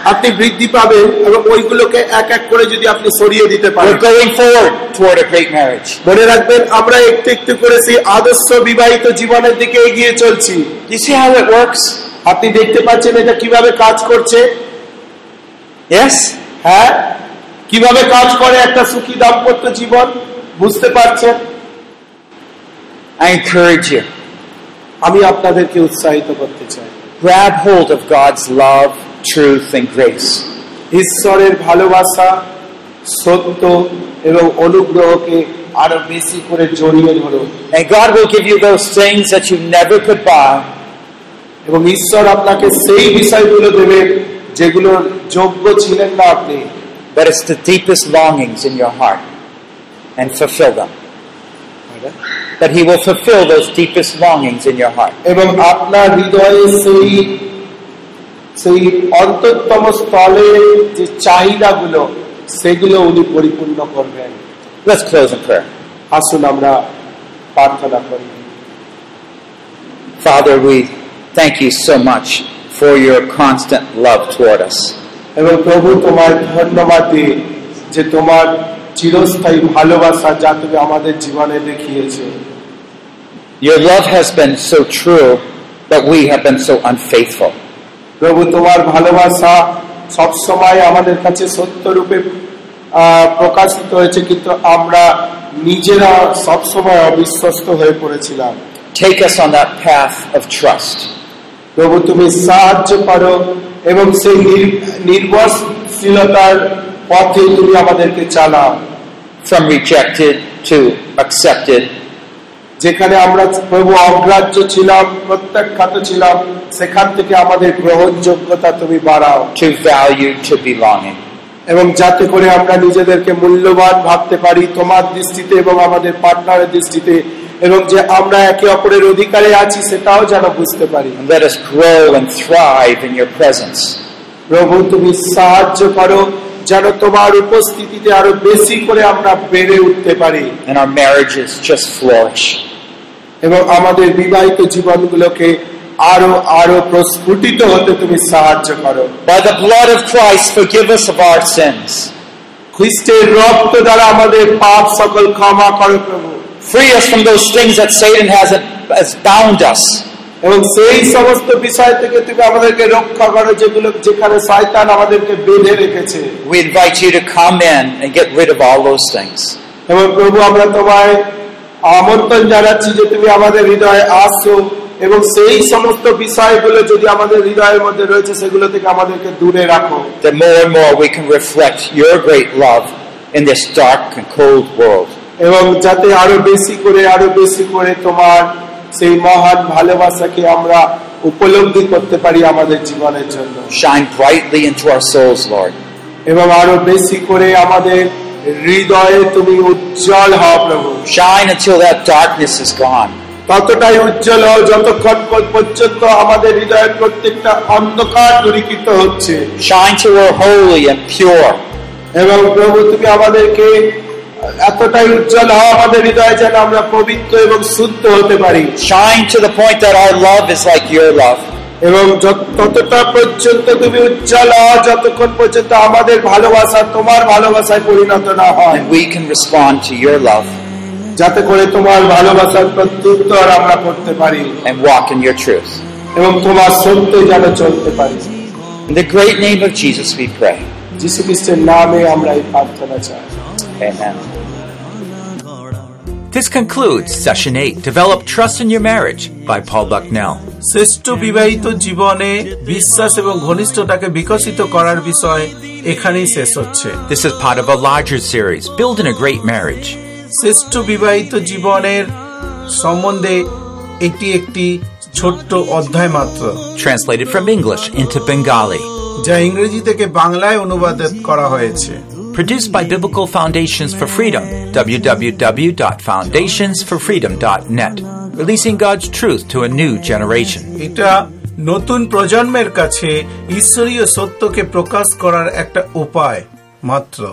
আপনি বৃদ্ধি পাবেন এবং ওইগুলোকে এক এক করে যদি আপনি সরিয়ে দিতে পারেন. মনে রাখবেন আমরা একটু একটু করে সেই আদর্শ বিবাহিত জীবনের দিকে এগিয়ে চলছি? আপনি দেখতে পাচ্ছেন এটা কীভাবে কাজ করছে Yes? হ্যাঁ? কীভাবে কাজ করে একটা সুখী দাম্পত্য জীবন? বুঝতে পারছেন আমি আপনাদেরকে উৎসাহিত করতে চাই। Grab hold of God's love, truth, and grace. ঈশ্বরের ভালোবাসা সত্য এবং অনুগ্রহকে আরও বেশি করে জড়িয়ে ধরুন And God will give you those things that you never could buy, এবং ঈশ্বর আপনাকে সেই বিষয়গুলো দেবেন যেগুলোর যোগ্য ছিলেন না আপনি but it's the deepest longings in your heart and fulfill them. That He will fulfill those deepest longings in your heart. এবং আপনার হৃদয়ে সেই সেই অন্তরতম স্থলে যে চাহিদাগুলো সেগুলো উনি পরিপূর্ণ করবেন Let's close in prayer. আসুন আমরা প্রার্থনা করি Father, we thank you so much for your constant love toward us. এবং প্রভু তোমার ধন্যবাদ যে তোমার চিরস্থায়ী ভালোবাসা যা তুমি আমাদের জীবনে দেখিয়েছে Your love has been so true, but we have been so unfaithful. প্রভু তোমার ভালোবাসা সবসময় আমাদের কাছে সত্যরূপে আহ, প্রকাশিত হয়েছে কিন্তু আমরা নিজেরা সবসময় অবিশ্বস্ত হয়ে পড়েছিলাম Take us on that path of trust. প্রভু তুমি সাহায্য করো এবং সেই নির- নির্ভরশীলতার পথে তুমি আমাদেরকে চালাও। From rejected to accepted, যেখানে আমরা প্রভু অগ্রাহ্য ছিলাম প্রত্যাখ্যাত ছিলাম সেখান থেকে আমাদের গ্রহণযোগ্যতা তুমি বাড়াও। To value, to belonging. এবং যাতে করে আমরা নিজেদেরকে মূল্যবান ভাবতে পারি তোমার দৃষ্টিতে এবং আমাদের পার্টনারের দৃষ্টিতে। এবং যে আমরা একে অপরের অধিকারে আছি সেটাও যেন বুঝতে পারি let us grow and thrive in your presence. প্রভু তুমি সাহায্য করো যেন তোমার উপস্থিতিতে আরও বেশি করে আমরা বেড়ে উঠতে পারি And our marriages just flourish. এবং আমাদের বিবাহিত জীবনগুলোকে আরও আরও প্রস্ফুটিত হতে তুমি সাহায্য করো By the blood of Christ, forgive us of our sins. খ্রিস্টের রক্ত দ্বারা আমাদের পাপ সকল ক্ষমা করো প্রভু Free us from those things that Satan has, has bound us. এবং সেই সমস্ত বিষয় থেকে তুমি আমাদেরকে রক্ষা করো যেগুলো যেখানে শয়তান আমাদেরকে বেঁধে রেখেছে We invite you to come in and get rid of all those things. এবং প্রভু আমরা তোমায় আমন্ত্রণ জানাচ্ছি যে তুমি আমাদের হৃদয়ে আসো এবং সেই সমস্ত বিষয়গুলো যদি আমাদের হৃদয়ের মধ্যে রয়েছে সেগুলো থেকে আমাদেরকে দূরে রাখো That more and more we can reflect your great love in this dark and cold world. এবং যাতে আরও বেশি করে আরও বেশি করে তোমার সেই মহান ভালোবাসাকে আমরা উপলব্ধি করতে পারি আমাদের জীবনের জন্য Shine brightly into our souls, Lord. এবং আরও বেশি করে আমাদের হৃদয়ে তুমি উজ্জ্বল হও প্রভু Shine until that darkness is gone. ততটাই উজ্জ্বল হও যতক্ষণ পর্যন্ত আমাদের হৃদয়ের প্রত্যেকটা অন্ধকার দূরীকৃত হচ্ছে Shine till we're holy and pure. এবং প্রভু তুমি আমাদেরকে এতটাই উজ্জ্বল হও আমাদের হৃদয়ে যেন আমরা পবিত্র এবং শুদ্ধ হতে পারি Shine to the point that our love is like your love. এবং ততটা পর্যন্ত তুমি উজ্জ্বল হও যতক্ষণ পর্যন্ত আমাদের ভালোবাসা তোমার ভালোবাসায় পরিণত না হয় we can respond to your love যাতে করে তোমার ভালোবাসার প্রত্যুত্তর আমরা করতে পারি and walk in your truth. এবং তোমার সত্যে যেন চলতে পারি In the great name of Jesus we pray. যীশু খ্রিস্টের নামে আমরা এই প্রার্থনা চাই Amen. This concludes Session 8 Develop Trust in Your Marriage by Paul Bucknell. শ্রেষ্ঠ বিবাহিত জীবনে বিশ্বাস এবং ঘনিষ্ঠতাকে বিকশিত করার বিষয় এখানেই শেষ হচ্ছে This is part of a larger series, Building a Great Marriage. শ্রেষ্ঠ বিবাহিত জীবনের সম্বন্ধে এটি একটি ছোট্ট অধ্যায় মাত্র translated from English into Bengali. যা ইংরেজি থেকে বাংলায় অনুবাদ করা হয়েছে Produced by Biblical Foundations for Freedom, www.foundationsforfreedom.net, releasing God's truth to a new generation. এটা নতুন প্রজন্মের কাছে ঈশ্বরীয় সত্যকে প্রকাশ করার একটা উপায় মাত্র